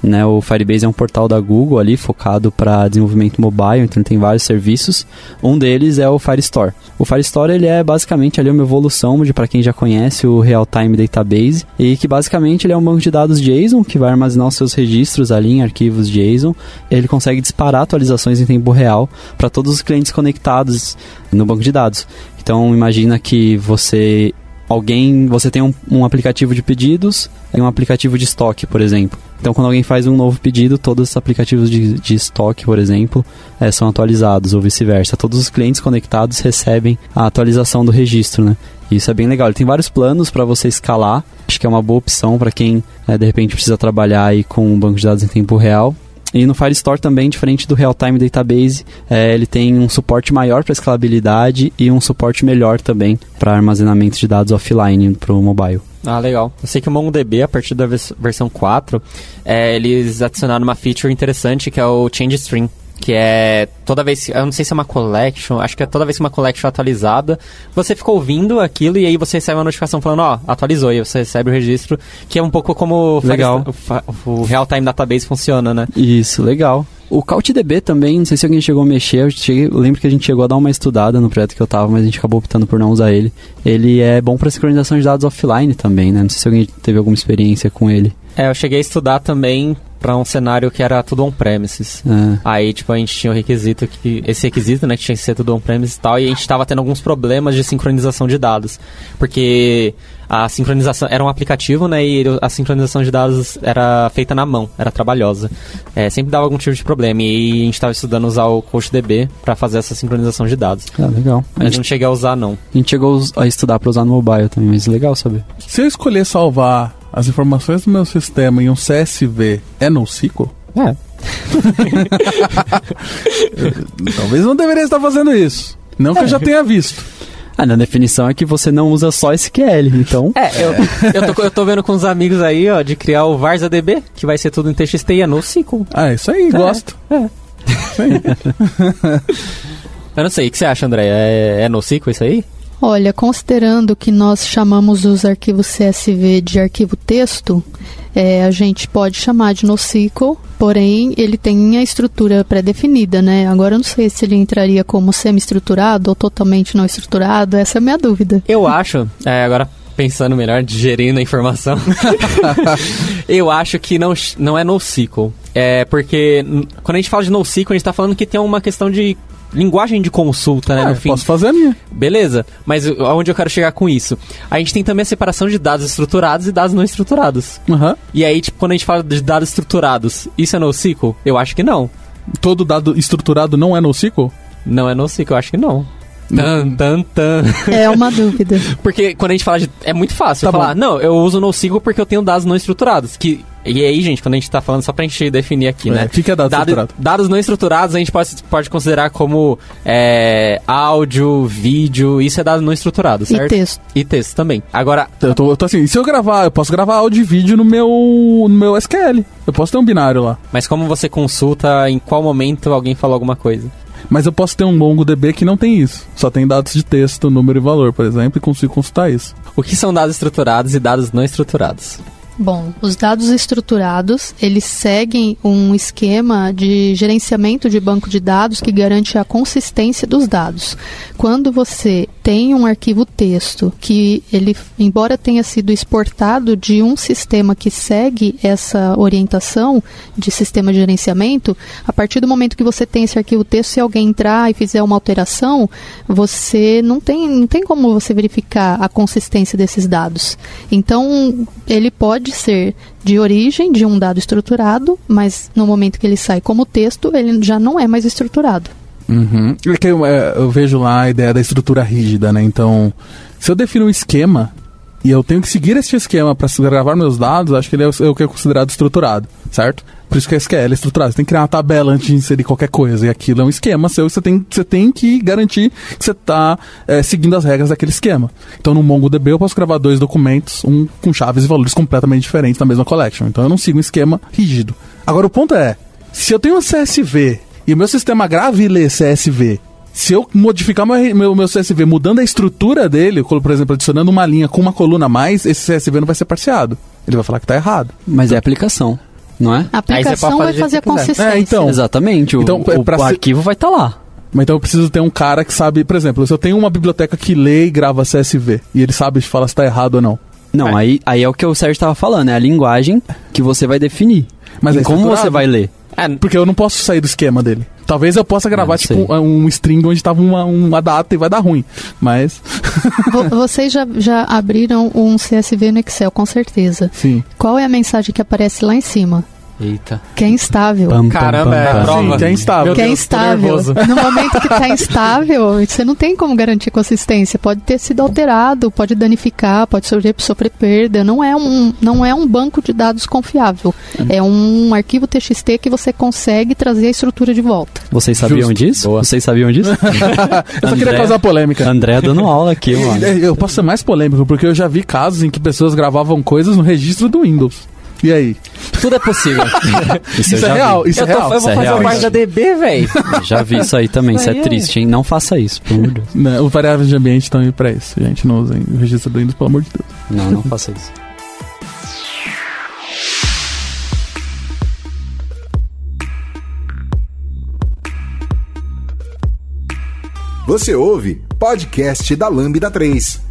Né? O Firebase é um portal da Google ali focado para desenvolvimento mobile, então tem vários serviços. Um deles é o Firestore. O Firestore ele é basicamente ali uma evolução de para quem já conhece o Real Time Database e que basicamente ele é um banco de dados JSON que vai armazenar os seus registros ali em arquivos JSON. Ele consegue disparar atualizações em tempo real para todos os clientes conectados no banco de dados. Então imagina que você alguém, você tem um, um, aplicativo de pedidos e um aplicativo de estoque, por exemplo. Então, quando alguém faz um novo pedido, todos os aplicativos de, de estoque, por exemplo, é, são atualizados, ou vice-versa. Todos os clientes conectados recebem a atualização do registro, né? Isso é bem legal. Ele tem vários planos para você escalar. Acho que é uma boa opção para quem, é, de repente, precisa trabalhar aí com um banco de dados em tempo real. E no Firestore também, diferente do Real-Time Database, é, ele tem um suporte maior para escalabilidade e um suporte melhor também para armazenamento de dados offline para o mobile. Ah, legal. Eu sei que o MongoDB, a partir da vers versão 4, é, eles adicionaram uma feature interessante que é o Change Stream que é toda vez, eu não sei se é uma collection, acho que é toda vez que uma collection atualizada, você fica ouvindo aquilo e aí você recebe uma notificação falando, ó, oh, atualizou, e você recebe o registro, que é um pouco como legal. o, o real-time database funciona, né? Isso, legal. O CouchDB também, não sei se alguém chegou a mexer, eu, cheguei, eu, lembro que a gente chegou a dar uma estudada no projeto que eu tava, mas a gente acabou optando por não usar ele. Ele é bom para sincronização de dados offline também, né? Não sei se alguém teve alguma experiência com ele. É, eu cheguei a estudar também para um cenário que era tudo on-premises. É. Aí, tipo, a gente tinha o requisito que. Esse requisito, né, que tinha que ser tudo on-premises e tal, e a gente estava tendo alguns problemas de sincronização de dados. Porque a sincronização era um aplicativo, né, e a sincronização de dados era feita na mão, era trabalhosa. É, sempre dava algum tipo de problema. E a gente estava estudando usar o CoachDB para fazer essa sincronização de dados. Ah, legal. A gente não cheguei a usar, não. A gente chegou a estudar para usar no mobile também, mas legal saber. Se eu escolher salvar as informações do meu sistema em um CSV é NoSQL? É. Talvez não deveria estar fazendo isso. Não que é. eu já tenha visto. Ah, na definição é que você não usa só SQL, então... É, eu, eu, tô, eu tô vendo com os amigos aí, ó, de criar o VarsADB, que vai ser tudo em TXT e é NoSQL. Ah, isso aí, é, gosto. É. Eu não sei, o que você acha, André? É, é NoSQL isso aí? Olha, considerando que nós chamamos os arquivos CSV de arquivo texto, é, a gente pode chamar de NoSQL, porém ele tem a estrutura pré-definida, né? Agora eu não sei se ele entraria como semi-estruturado ou totalmente não estruturado, essa é a minha dúvida. Eu acho, é, agora pensando melhor, digerindo a informação, eu acho que não, não é NoSQL. É porque quando a gente fala de NoSQL, a gente está falando que tem uma questão de linguagem de consulta, né? Ah, no fim. Posso fazer a minha. Beleza, mas aonde eu quero chegar com isso? A gente tem também a separação de dados estruturados e dados não estruturados. Uhum. E aí, tipo, quando a gente fala de dados estruturados, isso é NoSQL? Eu acho que não. Todo dado estruturado não é NoSQL? Não é NoSQL, eu acho que não. Tan, tan, tan. É uma dúvida. porque quando a gente fala de. É muito fácil Tá falar, bom. não, eu uso NoSQL porque eu tenho dados não estruturados. Que, e aí, gente, quando a gente tá falando, só pra gente definir aqui, É, né? o que que é dado estruturado? Dados não estruturados a gente pode, pode considerar como é, áudio, vídeo, isso é dado não estruturado, E certo? texto. E texto também. Agora, Eu tô, eu tô assim, se eu gravar, eu posso gravar áudio e vídeo no meu, no meu SQL. Eu posso ter um binário lá. mas como você consulta em qual momento alguém falou alguma coisa? Mas eu posso ter um MongoDB que não tem isso. Só tem dados de texto, número e valor, por exemplo, e consigo consultar isso. O que são dados estruturados e dados não estruturados? Bom, os dados estruturados, eles seguem um esquema de gerenciamento de banco de dados que garante a consistência dos dados. Quando você tem um arquivo texto que ele, embora tenha sido exportado de um sistema que segue essa orientação de sistema de gerenciamento, a partir do momento que você tem esse arquivo texto, se alguém entrar e fizer uma alteração, você não tem, não tem como você verificar a consistência desses dados. Então, ele pode ser de origem de um dado estruturado, mas no momento que ele sai como texto, ele já não é mais estruturado. Uhum. É eu, é, eu vejo lá a ideia da estrutura rígida, né? Então, se eu defino um esquema e eu tenho que seguir esse esquema para gravar meus dados, acho que ele é o, é o que é considerado estruturado, certo? Por isso que a SQL é estruturado. Você tem que criar uma tabela antes de inserir qualquer coisa. E aquilo é um esquema seu. Você tem, você tem que garantir que você está seguindo as regras daquele esquema. Então, no MongoDB, eu posso gravar dois documentos, um com chaves e valores completamente diferentes na mesma collection. Então, eu não sigo um esquema rígido. Agora, o ponto é: se eu tenho um CSV e o meu sistema grava e lê CSV, se eu modificar meu, meu, meu CSV mudando a estrutura dele, como, por exemplo, adicionando uma linha com uma coluna a mais, esse CSV não vai ser parseado. Ele vai falar que está errado. Mas é aplicação, não é? A Aí você pode aplicação fazer vai fazer a quiser. consistência. É, então. Exatamente. O, Então, é o- o arquivo vai estar lá. Mas então eu preciso ter um cara que sabe, por exemplo, se eu tenho uma biblioteca que lê e grava CSV, e ele sabe falar se está errado ou não. Não, É. aí, aí é o que o Sérgio estava falando, é a linguagem que você vai definir. Mas E é como você vai ler? É, Porque eu não posso sair do esquema dele. Talvez eu possa gravar, tipo, um, um string onde estava uma, uma data e vai dar ruim. Mas, Vo- Vocês já, já abriram um CSV no Excel, com certeza. sim. Qual é a mensagem que aparece lá em cima? Eita. Que é instável. Pam, pam, Caramba, é pam, pam. prova. Sim, que é instável. Que é instável. No momento que está instável, você não tem como garantir consistência. Pode ter sido alterado, pode danificar, pode sofrer, sofrer perda. Não é, um, não é um banco de dados confiável. É um arquivo TXT que você consegue trazer a estrutura de volta. Vocês sabiam Justo. disso? Boa. Vocês sabiam disso? eu só queria André- causar polêmica. André dando aula aqui, mano. É, Eu posso ser mais polêmico, porque eu já vi casos em que pessoas gravavam coisas no registro do Windows. E aí? Tudo é possível. Isso, eu é real, vi. isso eu, é tô, real. eu vou Isso é fazer parte da DB, velho. Já vi isso aí também, isso é Aí é. triste, hein? Não faça isso, pelo amor de Deus. Né, Os variáveis de ambiente estão aí pra isso. Gente, não usem o registro do Windows, pelo amor de Deus. Não, não faça isso. Você ouve podcast da Lambda 3.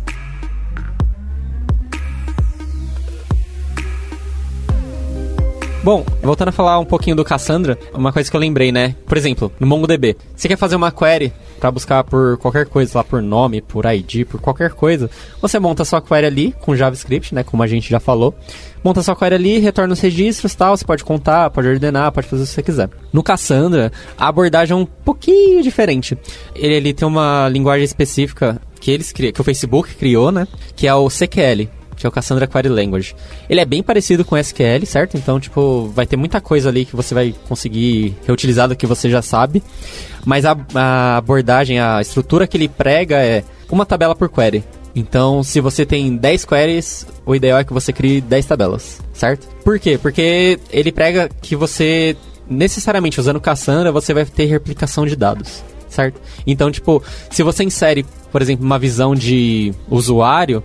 Bom, voltando a falar um pouquinho do Cassandra, uma coisa que eu lembrei, né? Por exemplo, no MongoDB, você quer fazer uma query para buscar por qualquer coisa, lá por nome, por ID, por qualquer coisa, você monta sua query ali com JavaScript, né? Como a gente já falou. Monta sua query ali, retorna os registros tal, você pode contar, pode ordenar, pode fazer o que você quiser. No Cassandra, a abordagem é um pouquinho diferente. Ele, ele tem uma linguagem específica que eles criam, que o Facebook criou, né? Que é o CQL, que é o Cassandra Query Language. Ele é bem parecido com SQL, certo? Então, tipo, vai ter muita coisa ali que você vai conseguir reutilizar do que você já sabe. Mas a, a abordagem, a estrutura que ele prega é uma tabela por query. Então, se você tem 10 queries, o ideal é que você crie 10 tabelas, certo? Por quê? Porque ele prega que você necessariamente usando Cassandra, você vai ter replicação de dados, certo? Então, tipo, se você insere, por exemplo, uma visão de usuário,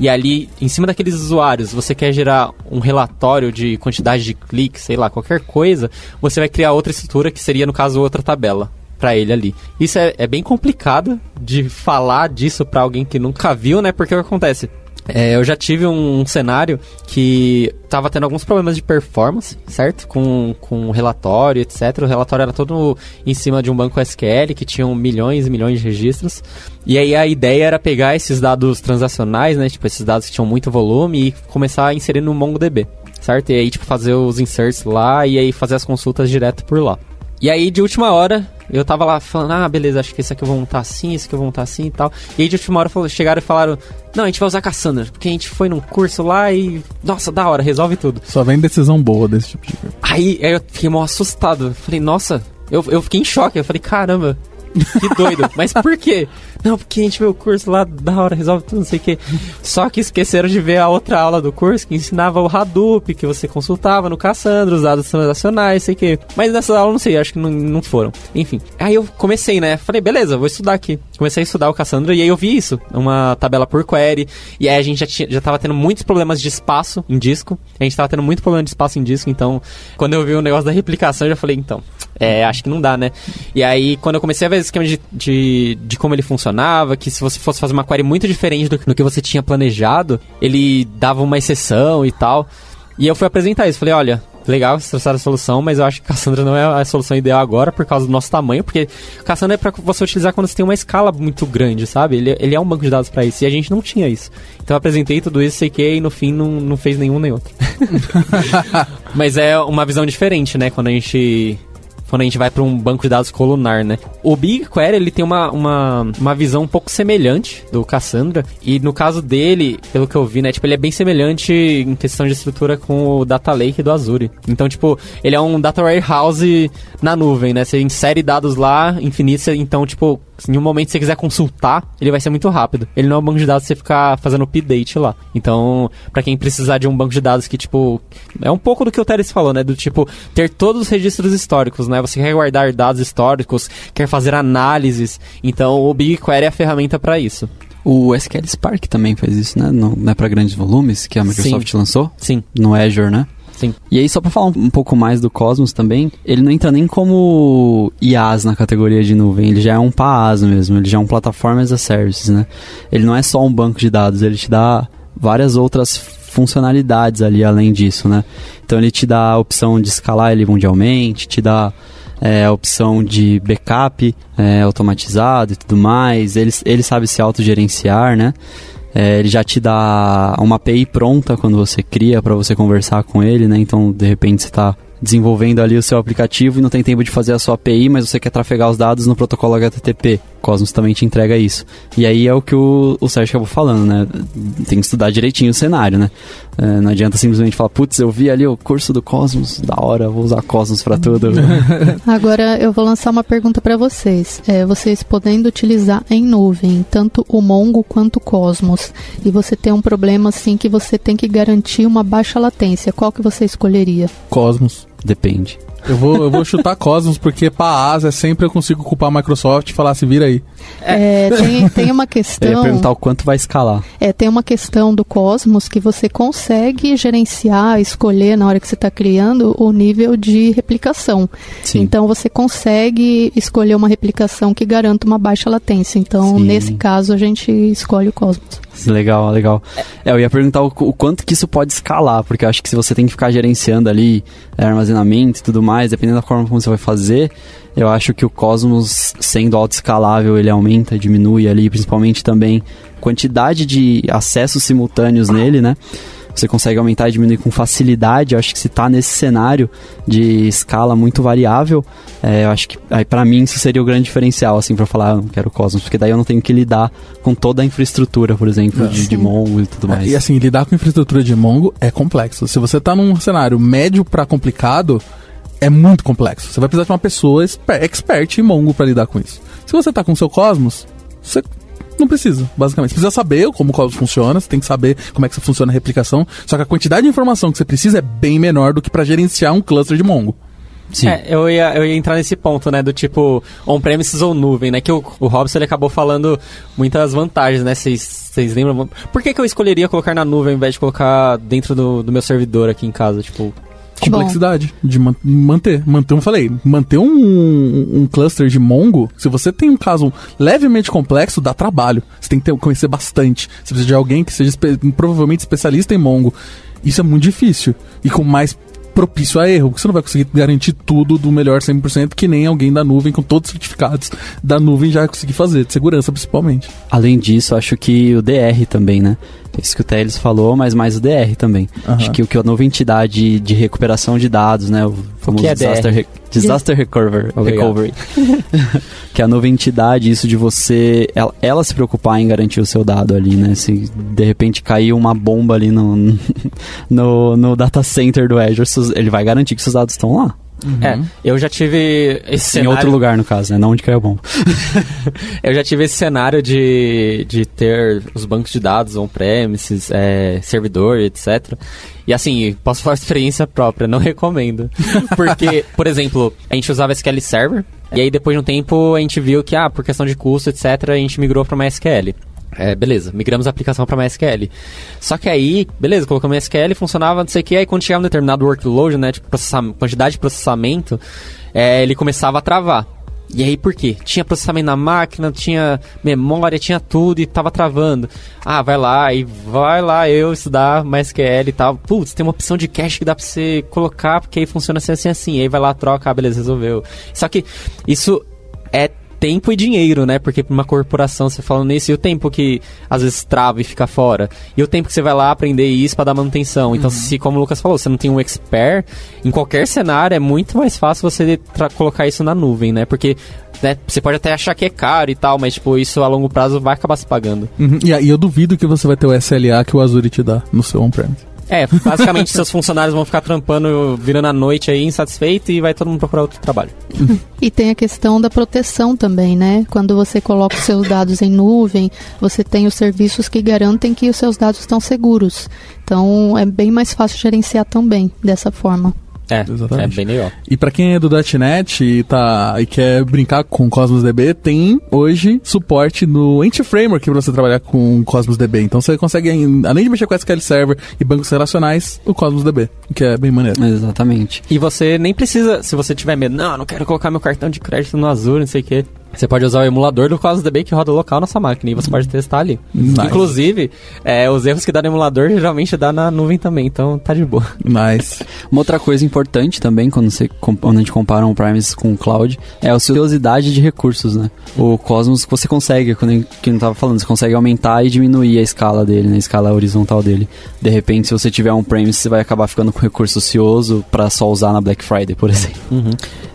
e ali, em cima daqueles usuários, você quer gerar um relatório de quantidade de cliques, sei lá, qualquer coisa, você vai criar outra estrutura que seria, no caso, outra tabela para ele ali. Isso é, é, bem complicado de falar disso para alguém que nunca viu, né? Porque o que acontece? É, eu já tive um, cenário que tava tendo alguns problemas de performance, certo? Com, com relatório, etc. O relatório era todo em cima de um banco SQL que tinha milhões e milhões de registros. E aí a ideia era pegar esses dados transacionais, né? Tipo, esses dados que tinham muito volume e começar a inserir no MongoDB, certo? E aí, tipo, fazer os inserts lá e aí fazer as consultas direto por lá. E aí, de última hora, eu tava lá falando, ah, beleza, acho que esse aqui eu vou montar assim, esse aqui eu vou montar assim e tal. E aí, de última hora, chegaram e falaram, não, a gente vai usar Cassandra, porque a gente foi num curso lá e, nossa, da hora, resolve tudo. Só vem decisão boa desse tipo de coisa. Aí, aí eu fiquei mal assustado. Falei, nossa, eu, eu fiquei em choque. Eu falei, caramba, que doido. Mas por quê? Não, porque a gente vê o curso lá, da hora, resolve tudo, não sei o quê. Só que esqueceram de ver a outra aula do curso que ensinava o Hadoop, que você consultava no Cassandra, os dados transacionais, sei o quê. Mas nessa aula, não sei, acho que não, não foram. Enfim. Aí eu comecei, né? Falei, beleza, vou estudar aqui. Comecei a estudar o Cassandra e aí eu vi isso, uma tabela por query. E aí a gente já, tinha, já tava tendo muitos problemas de espaço em disco. A gente tava tendo muito problema de espaço em disco, então quando eu vi o negócio da replicação, eu já falei, então, é, acho que não dá, né? E aí, quando eu comecei a ver o esquema de, de, de, como ele funcionava, que se você fosse fazer uma query muito diferente do, do que você tinha planejado, ele dava uma exceção e tal. E eu fui apresentar isso. Falei, olha, legal vocês trouxeram a solução, mas eu acho que Cassandra não é a solução ideal agora por causa do nosso tamanho, porque Cassandra é para você utilizar quando você tem uma escala muito grande, sabe? Ele, ele é um banco de dados para isso, e a gente não tinha isso. Então eu apresentei tudo isso, sei que, e no fim não, não fez nenhum nem outro. mas é uma visão diferente, né? Quando a gente quando a gente vai para um banco de dados colunar, né? O BigQuery, ele tem uma, uma, uma visão um pouco semelhante do Cassandra, e no caso dele, pelo que eu vi, né, tipo, ele é bem semelhante em questão de estrutura com o Data Lake do Azure. Então, tipo, ele é um Data Warehouse na nuvem, né? Você insere dados lá infinitos, então, tipo, em um momento que você quiser consultar, ele vai ser muito rápido. Ele não é um banco de dados você ficar fazendo update lá. Então, para quem precisar de um banco de dados que, tipo, é um pouco do que o Teres falou, né? Do tipo, ter todos os registros históricos, né? Você quer guardar dados históricos, quer fazer análises. Então, o BigQuery é a ferramenta para isso. O SQL Spark também faz isso, né? Não, não é para grandes volumes que a Microsoft Sim. lançou? Sim. No Azure, né? Sim. E aí, só para falar um, um, pouco mais do Cosmos também, ele não entra nem como IaaS na categoria de nuvem, ele já é um PaaS mesmo, ele já é um Platform as a Service, né? Ele não é só um banco de dados, ele te dá várias outras funcionalidades ali além disso, né? Então ele te dá a opção de escalar ele mundialmente, te dá é, a opção de backup é, automatizado e tudo mais, ele, ele sabe se autogerenciar, né? É, ele já te dá uma API pronta quando você cria para você conversar com ele, né? Então, de repente, você está desenvolvendo ali o seu aplicativo e não tem tempo de fazer a sua API, mas você quer trafegar os dados no protocolo HTTP. Cosmos também te entrega isso. E aí é o que o, o Sérgio acabou falando, né? Tem que estudar direitinho o cenário, né? É, não adianta simplesmente falar, putz, eu vi ali o curso do Cosmos, da hora, vou usar Cosmos para tudo. Agora eu vou lançar uma pergunta para vocês. É, vocês podendo utilizar em nuvem tanto o Mongo quanto o Cosmos, e você tem um problema assim que você tem que garantir uma baixa latência, qual que você escolheria? Cosmos. Depende. Eu vou, eu vou chutar Cosmos, porque para asa sempre eu consigo culpar a Microsoft e falar se vira aí. É, tem, tem uma questão. Eu ia perguntar o quanto vai escalar. É, tem uma questão do Cosmos que você consegue gerenciar, escolher na hora que você está criando o nível de replicação. Sim. Então você consegue escolher uma replicação que garanta uma baixa latência. Então, Sim. nesse caso, a gente escolhe o Cosmos. Legal, legal. É, eu ia perguntar o, o, quanto que isso pode escalar, porque eu acho que se você tem que ficar gerenciando ali é, armazenamento e tudo mais, dependendo da forma como você vai fazer, eu acho que o Cosmos, sendo autoescalável, ele aumenta, diminui ali, principalmente também quantidade de acessos simultâneos nele, né? você consegue aumentar e diminuir com facilidade. Eu acho que se está nesse cenário de escala muito variável, é, eu acho que aí para mim isso seria o grande diferencial, assim, para falar, ah, não quero Cosmos, porque daí eu não tenho que lidar com toda a infraestrutura, por exemplo, de, de, Mongo e tudo mais. É, e assim, lidar com infraestrutura de Mongo é complexo. Se você está num cenário médio para complicado, é muito complexo. Você vai precisar de uma pessoa expert em Mongo para lidar com isso. Se você está com o seu Cosmos, você não precisa, basicamente. Você precisa saber como o código funciona, você tem que saber como é que funciona a replicação. Só que a quantidade de informação que você precisa é bem menor do que para gerenciar um cluster de Mongo. Sim. É, eu ia, eu ia entrar nesse ponto, né? Do tipo on-premises ou nuvem, né? Que o, o Robson ele acabou falando muitas vantagens, né? Vocês lembram? Por que, que eu escolheria colocar na nuvem ao invés de colocar dentro do, do meu servidor aqui em casa? Tipo. Complexidade Bom. de man manter. Manter, eu falei, manter um, um, cluster de Mongo, se você tem um caso levemente complexo, dá trabalho. Você tem que ter, conhecer bastante. Você precisa de alguém que seja espe provavelmente especialista em Mongo. Isso é muito difícil. E com mais propício a erro, porque você não vai conseguir garantir tudo do melhor 100% que nem alguém da nuvem com todos os certificados da nuvem já vai conseguir fazer, de segurança principalmente. Além disso, acho que o DR também, né? Isso que o Teles falou, mas mais o DR também. Uhum. Acho que o que a nova entidade de recuperação de dados, né? O famoso é disaster, re disaster recovery. recovery. que é a nova entidade, isso de você. Ela, ela, se preocupar em garantir o seu dado ali, né? Se de repente cair uma bomba ali no, no, no data center do Azure, ele vai garantir que seus dados estão lá. Uhum. É, eu já tive esse cenário... Em outro lugar, no caso, né? Não onde caiu bom. eu já tive esse cenário de, de ter os bancos de dados on-premises, é, servidor, etc. E assim, posso falar experiência própria, não recomendo. Porque, por exemplo, a gente usava SQL Server, e aí depois de um tempo a gente viu que, ah, por questão de custo, etc., a gente migrou para MySQL. É, beleza, migramos a aplicação para MySQL. Só que aí, beleza, colocamos MySQL, funcionava, não sei o que, aí quando chegava um determinado workload, né, tipo, quantidade de processamento, é, ele começava a travar. E aí por quê? Tinha processamento na máquina, tinha memória, tinha tudo e tava travando. Ah, vai lá e vai lá eu estudar MySQL e tal. Putz, tem uma opção de cache que dá pra você colocar, porque aí funciona assim, assim, assim. E aí vai lá, troca, ah, beleza, resolveu. Só que isso tempo e dinheiro, né? Porque pra uma corporação você falando nisso, e o tempo que às vezes trava e fica fora. E o tempo que você vai lá aprender isso para dar manutenção. Então, uhum. se, como o Lucas falou, você não tem um expert, em qualquer cenário é muito mais fácil você colocar isso na nuvem, né? Porque né, você pode até achar que é caro e tal, mas tipo, isso a longo prazo vai acabar se pagando. Uhum. E, e eu duvido que você vai ter o SLA que o Azure te dá no seu on-premise. É, basicamente seus funcionários vão ficar trampando, virando a noite aí, insatisfeito e vai todo mundo procurar outro trabalho. E tem a questão da proteção também, né? Quando você coloca os seus dados em nuvem, você tem os serviços que garantem que os seus dados estão seguros. Então é bem mais fácil gerenciar também dessa forma. É, Exatamente. é bem legal. E para quem é do .NET e, tá, e quer brincar com Cosmos DB, tem hoje suporte no Entity Framework para você trabalhar com Cosmos DB. Então você consegue, além de mexer com SQL Server e bancos relacionais, o Cosmos DB, que é bem maneiro. Exatamente. E você nem precisa, se você tiver medo, não, não quero colocar meu cartão de crédito no Azure, não sei o quê. Você pode usar o emulador do Cosmos DB que roda local na sua máquina e você pode testar ali. Nice. Inclusive, é, os erros que dá no emulador geralmente dá na nuvem também, então tá de boa. Nice. Uma outra coisa importante também, quando, você, quando a gente compara um Primes com o Cloud, é a ociosidade de recursos, né? O Cosmos você consegue, quando a gente tava falando, você consegue aumentar e diminuir a escala dele, né? a escala horizontal dele. De repente, se você tiver um Premise, você vai acabar ficando com recurso ocioso para só usar na Black Friday, por exemplo. Uhum.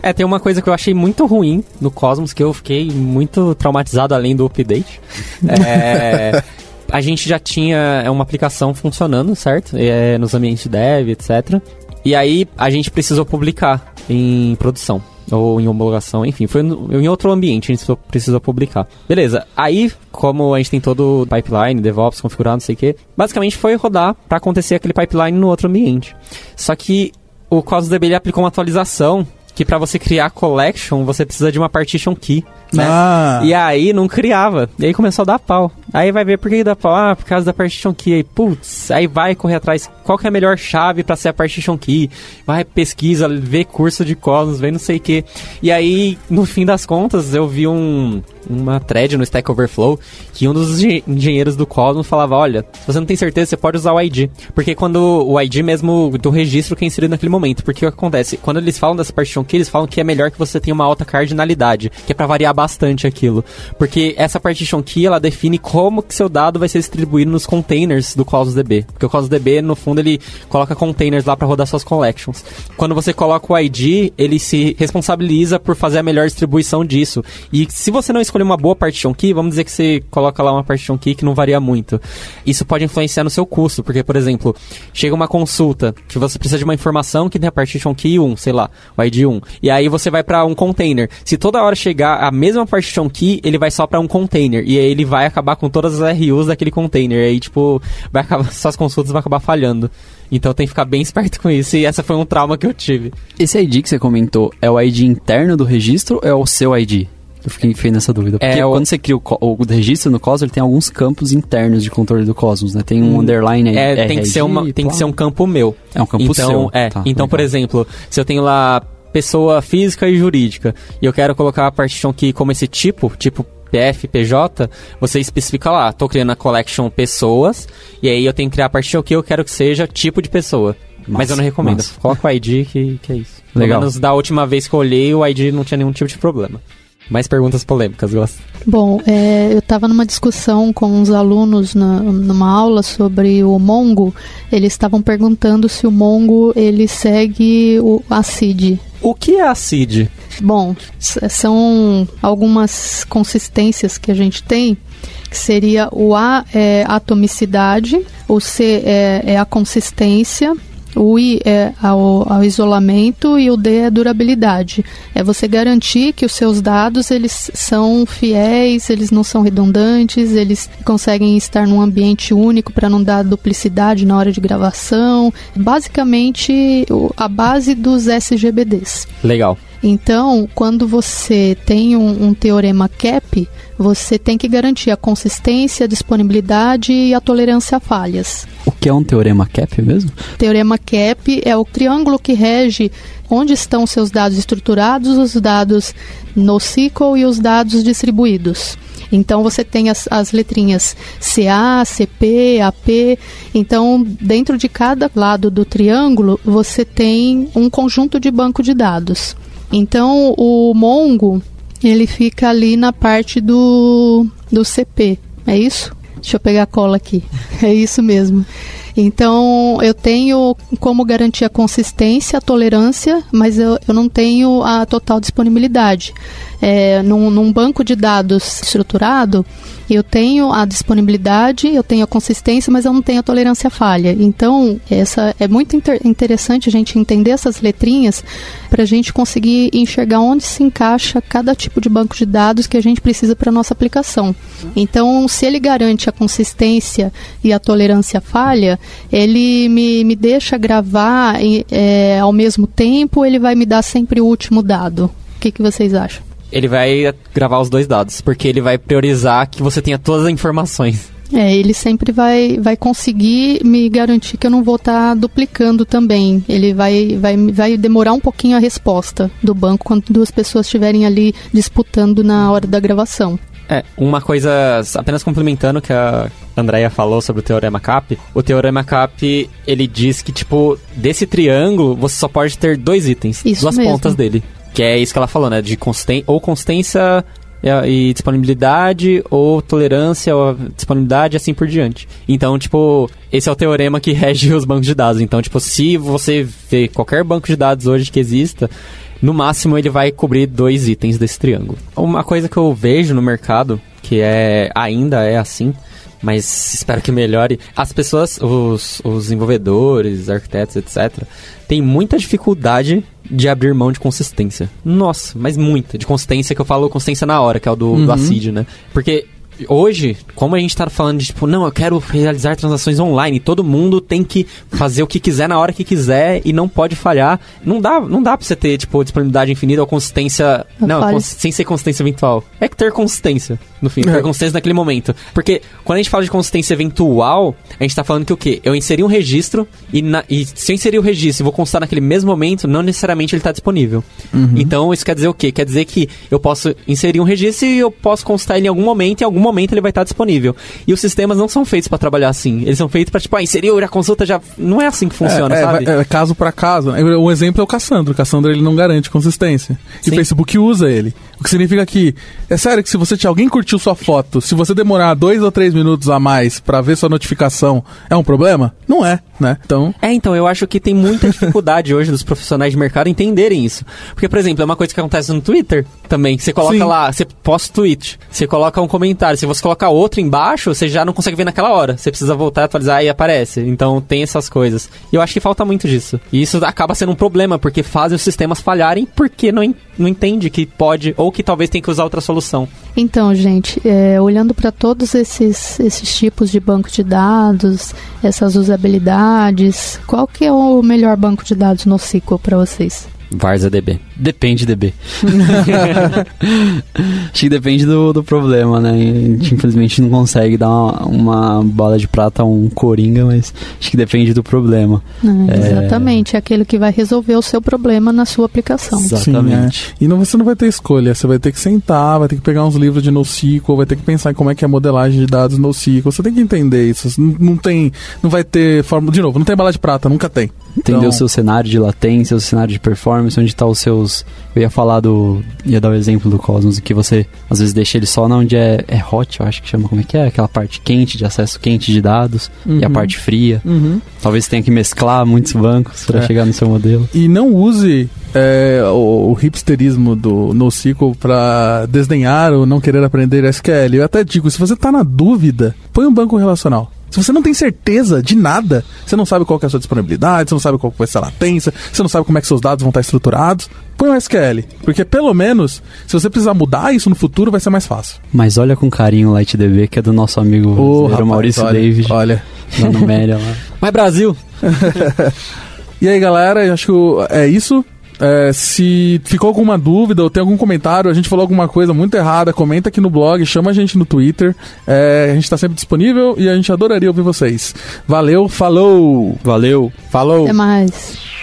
É, tem uma coisa que eu achei muito ruim no Cosmos que eu fiquei muito traumatizado além do update. é, a gente já tinha é uma aplicação funcionando, certo? É, nos ambientes dev, etc. E aí a gente precisou publicar em produção ou em homologação, enfim, foi em outro ambiente, a gente precisou publicar. Beleza, aí, como a gente tem todo o pipeline, DevOps configurado, não sei o que, basicamente foi rodar para acontecer aquele pipeline no outro ambiente. Só que o Cosmos DB ele aplicou uma atualização que para você criar collection, você precisa de uma partition key. Né? Ah. E aí não criava. E aí começou a dar pau. Aí vai ver por que dá pau. Ah, por causa da partition key. Aí, putz, aí vai correr atrás. Qual que é a melhor chave para ser a partition key? Vai, pesquisa, vê curso de Cosmos, vê não sei o que. E aí, no fim das contas, eu vi um, uma thread no Stack Overflow que um dos engenheiros do Cosmos falava: olha, se você não tem certeza, você pode usar o ID. Porque quando o ID mesmo do registro que é inserido naquele momento. Porque o que acontece? Quando eles falam dessa partition key, eles falam que é melhor que você tenha uma alta cardinalidade, que é para variar bastante aquilo. Porque essa partition key, ela define como que seu dado vai ser distribuído nos containers do Cosmos DB. Porque o Cosmos DB, no fundo, ele coloca containers lá para rodar suas collections. Quando você coloca o ID, ele se responsabiliza por fazer a melhor distribuição disso. E se você não escolher uma boa partition key, vamos dizer que você coloca lá uma partition key que não varia muito. Isso pode influenciar no seu custo, porque, por exemplo, chega uma consulta que você precisa de uma informação que tem a partition key 1, sei lá, o ID 1. E aí você vai para um container. Se toda hora chegar a mesma mesma partition key, ele vai só para um container. E aí ele vai acabar com todas as RUs daquele container. E aí, tipo, vai acabar, suas consultas vão acabar falhando. Então tem que ficar bem esperto com isso. E essa foi um trauma que eu tive. Esse ID que você comentou é o ID interno do registro ou é o seu ID? Eu fiquei, fiquei nessa dúvida. Porque é, quando você cria o, o, registro no Cosmos, ele tem alguns campos internos de controle do Cosmos, né? Tem um hum, underline aí. É, tem, que ser, uma, tem que ser um campo meu. É um campo então, seu. É, tá, então, legal. por exemplo, se eu tenho lá pessoa física e jurídica e eu quero colocar a partition key como esse tipo, tipo PF, PJ, você especifica lá, tô criando a collection pessoas, e aí eu tenho que criar a partition key, eu quero que seja tipo de pessoa. Mas eu não recomendo. Coloca o ID que, que é isso. Legal. Pelo menos da última vez que eu olhei, o ID não tinha nenhum tipo de problema. Mais perguntas polêmicas, gosto. Bom, é, eu estava numa discussão com uns alunos na, numa aula sobre o Mongo. Eles estavam perguntando se o Mongo ele segue o ACID. O que é ACID? Bom, são algumas consistências que a gente tem que seria o A é atomicidade, o C é, é a consistência, o I é ao, ao, isolamento e o D é durabilidade. É você garantir que os seus dados eles são fiéis, eles não são redundantes, eles conseguem estar num ambiente único para não dar duplicidade na hora de gravação. Basicamente, a base dos SGBDs. Legal. Então, quando você tem um, um, teorema CAP, você tem que garantir a consistência, a disponibilidade e a tolerância a falhas. O que é um teorema CAP mesmo? Teorema CAP é o triângulo que rege onde estão seus dados estruturados, os dados NoSQL e os dados distribuídos. Então você tem as, as letrinhas CA, CP, AP. Então, dentro de cada lado do triângulo, você tem um conjunto de banco de dados. Então, o Mongo, ele fica ali na parte do, do CP, é isso? Deixa eu pegar a cola aqui. É isso mesmo. Então, eu tenho como garantir a consistência, a tolerância, mas eu, eu não tenho a total disponibilidade. É, num, num banco de dados estruturado, eu tenho a disponibilidade, eu tenho a consistência, mas eu não tenho a tolerância à falha. Então, essa é muito inter interessante a gente entender essas letrinhas para a gente conseguir enxergar onde se encaixa cada tipo de banco de dados que a gente precisa para nossa aplicação. Então, se ele garante a consistência e a tolerância à falha, ele me, me deixa gravar é, ao mesmo tempo, ele vai me dar sempre o último dado. O que, que vocês acham? Ele vai gravar os dois dados, porque ele vai priorizar que você tenha todas as informações. É, ele sempre vai, vai conseguir me garantir que eu não vou estar tá duplicando também. Ele vai, vai, vai demorar um pouquinho a resposta do banco quando duas pessoas estiverem ali disputando na hora da gravação. É, uma coisa, apenas complementando que a Andrea falou sobre o Teorema Cap, o Teorema Cap, ele diz que, tipo, desse triângulo, você só pode ter dois itens, Isso duas mesmo. pontas dele. Que é isso que ela falou, né? De consisten ou consistência e disponibilidade, ou tolerância, ou disponibilidade, assim por diante. Então, tipo, esse é o teorema que rege os bancos de dados. Então, tipo, se você vê qualquer banco de dados hoje que exista, no máximo ele vai cobrir dois itens desse triângulo. Uma coisa que eu vejo no mercado, que é ainda é assim, mas espero que melhore. As pessoas, os, os desenvolvedores, arquitetos, etc., têm muita dificuldade de abrir mão de consistência. Nossa, mas muita. De consistência que eu falo consistência na hora, que é o do, uhum. do ACID, né? Porque hoje, como a gente tá falando de tipo, não, eu quero realizar transações online, todo mundo tem que fazer o que quiser na hora que quiser e não pode falhar. Não dá, não dá pra você ter, tipo, disponibilidade infinita ou consistência. Não, cons sem ser consistência eventual. É que ter consistência, no fim, é. ter consistência naquele momento. Porque quando a gente fala de consistência eventual, a gente tá falando que o quê? Eu inseri um registro e, na, e se eu inserir o registro e vou constar naquele mesmo momento, não necessariamente ele tá disponível. Uhum. Então isso quer dizer o quê? Quer dizer que eu posso inserir um registro e eu posso constar ele em algum momento, em algum momento ele vai estar disponível. E os sistemas não são feitos para trabalhar assim. Eles são feitos para tipo, ah, inseriu, a consulta já. Não é assim que funciona, é, sabe? É, é, caso para caso. Um exemplo é o Cassandra. O Cassandra ele não garante consistência. E o Facebook usa ele. O que significa que, é sério que se você se alguém curtiu sua foto, se você demorar dois ou três minutos a mais para ver sua notificação, é um problema? Não é, né? Então. É, então, eu acho que tem muita dificuldade hoje dos profissionais de mercado entenderem isso. Porque, por exemplo, é uma coisa que acontece no Twitter também. Você coloca Sim. lá, você posta tweet, você coloca um comentário, contrário, se você colocar outro embaixo, você já não consegue ver naquela hora. Você precisa voltar atualizar e aparece. Então tem essas coisas. E eu acho que falta muito disso. E isso acaba sendo um problema, porque faz os sistemas falharem porque não, não entende que pode, ou que talvez tem que usar outra solução. Então, gente, é, olhando para todos esses, esses tipos de banco de dados, essas usabilidades, qual que é o melhor banco de dados no SQL para vocês? Varza DB. Depende DB. Acho que depende do, do problema, né? A gente infelizmente não consegue dar uma, uma bola de prata a um coringa, mas acho que depende do problema. É, é... Exatamente, é aquele que vai resolver o seu problema na sua aplicação. Exatamente. Sim, é. E não, você não vai ter escolha, você vai ter que sentar, vai ter que pegar uns livros de NoSQL, vai ter que pensar em como é que é a modelagem de dados NoSQL. Você tem que entender isso. Não, não tem, não vai ter forma, de novo, não tem bala de prata, nunca tem. Entender então... o seu cenário de latência, o cenário de performance, onde está os seus. Eu ia falar do. ia dar o exemplo do Cosmos, que você às vezes deixa ele só onde é, é hot, eu acho que chama como é que é? Aquela parte quente, de acesso quente de dados, uhum. e a uhum. parte fria. Uhum. Talvez tenha que mesclar muitos bancos para é. chegar no seu modelo. E não use é, o, o, hipsterismo do NoSQL para desdenhar ou não querer aprender SQL. Eu até digo, se você está na dúvida, põe um banco relacional. Se você não tem certeza de nada, você não sabe qual é a sua disponibilidade, você não sabe qual vai ser a latência, você não sabe como é que seus dados vão estar estruturados, põe um SQL. Porque pelo menos, se você precisar mudar isso no futuro, vai ser mais fácil. Mas olha com carinho o LightDB, que é do nosso amigo oh, rapaz, Maurício olha, David. Olha. Lá no Média lá. Mas Brasil! e aí, galera, eu acho que é isso. É, se ficou alguma dúvida ou tem algum comentário, a gente falou alguma coisa muito errada, comenta aqui no blog, chama a gente no Twitter. É, a gente está sempre disponível e a gente adoraria ouvir vocês. Valeu, falou! Valeu, falou! Até mais!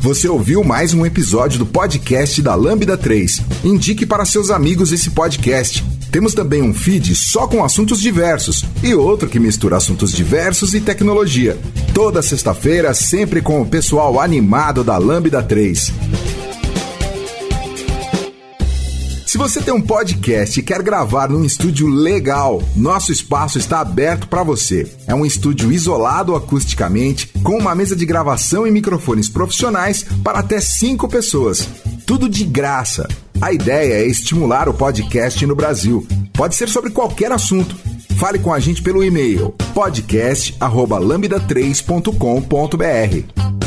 Você ouviu mais um episódio do podcast da Lambda 3. Indique para seus amigos esse podcast. Temos também um feed só com assuntos diversos e outro que mistura assuntos diversos e tecnologia. Toda sexta-feira, sempre com o pessoal animado da Lambda 3. Se você tem um podcast e quer gravar num estúdio legal, nosso espaço está aberto para você. É um estúdio isolado acusticamente, com uma mesa de gravação e microfones profissionais para até cinco pessoas. Tudo de graça. A ideia é estimular o podcast no Brasil. Pode ser sobre qualquer assunto. Fale com a gente pelo e-mail podcast@lambda3.com.br.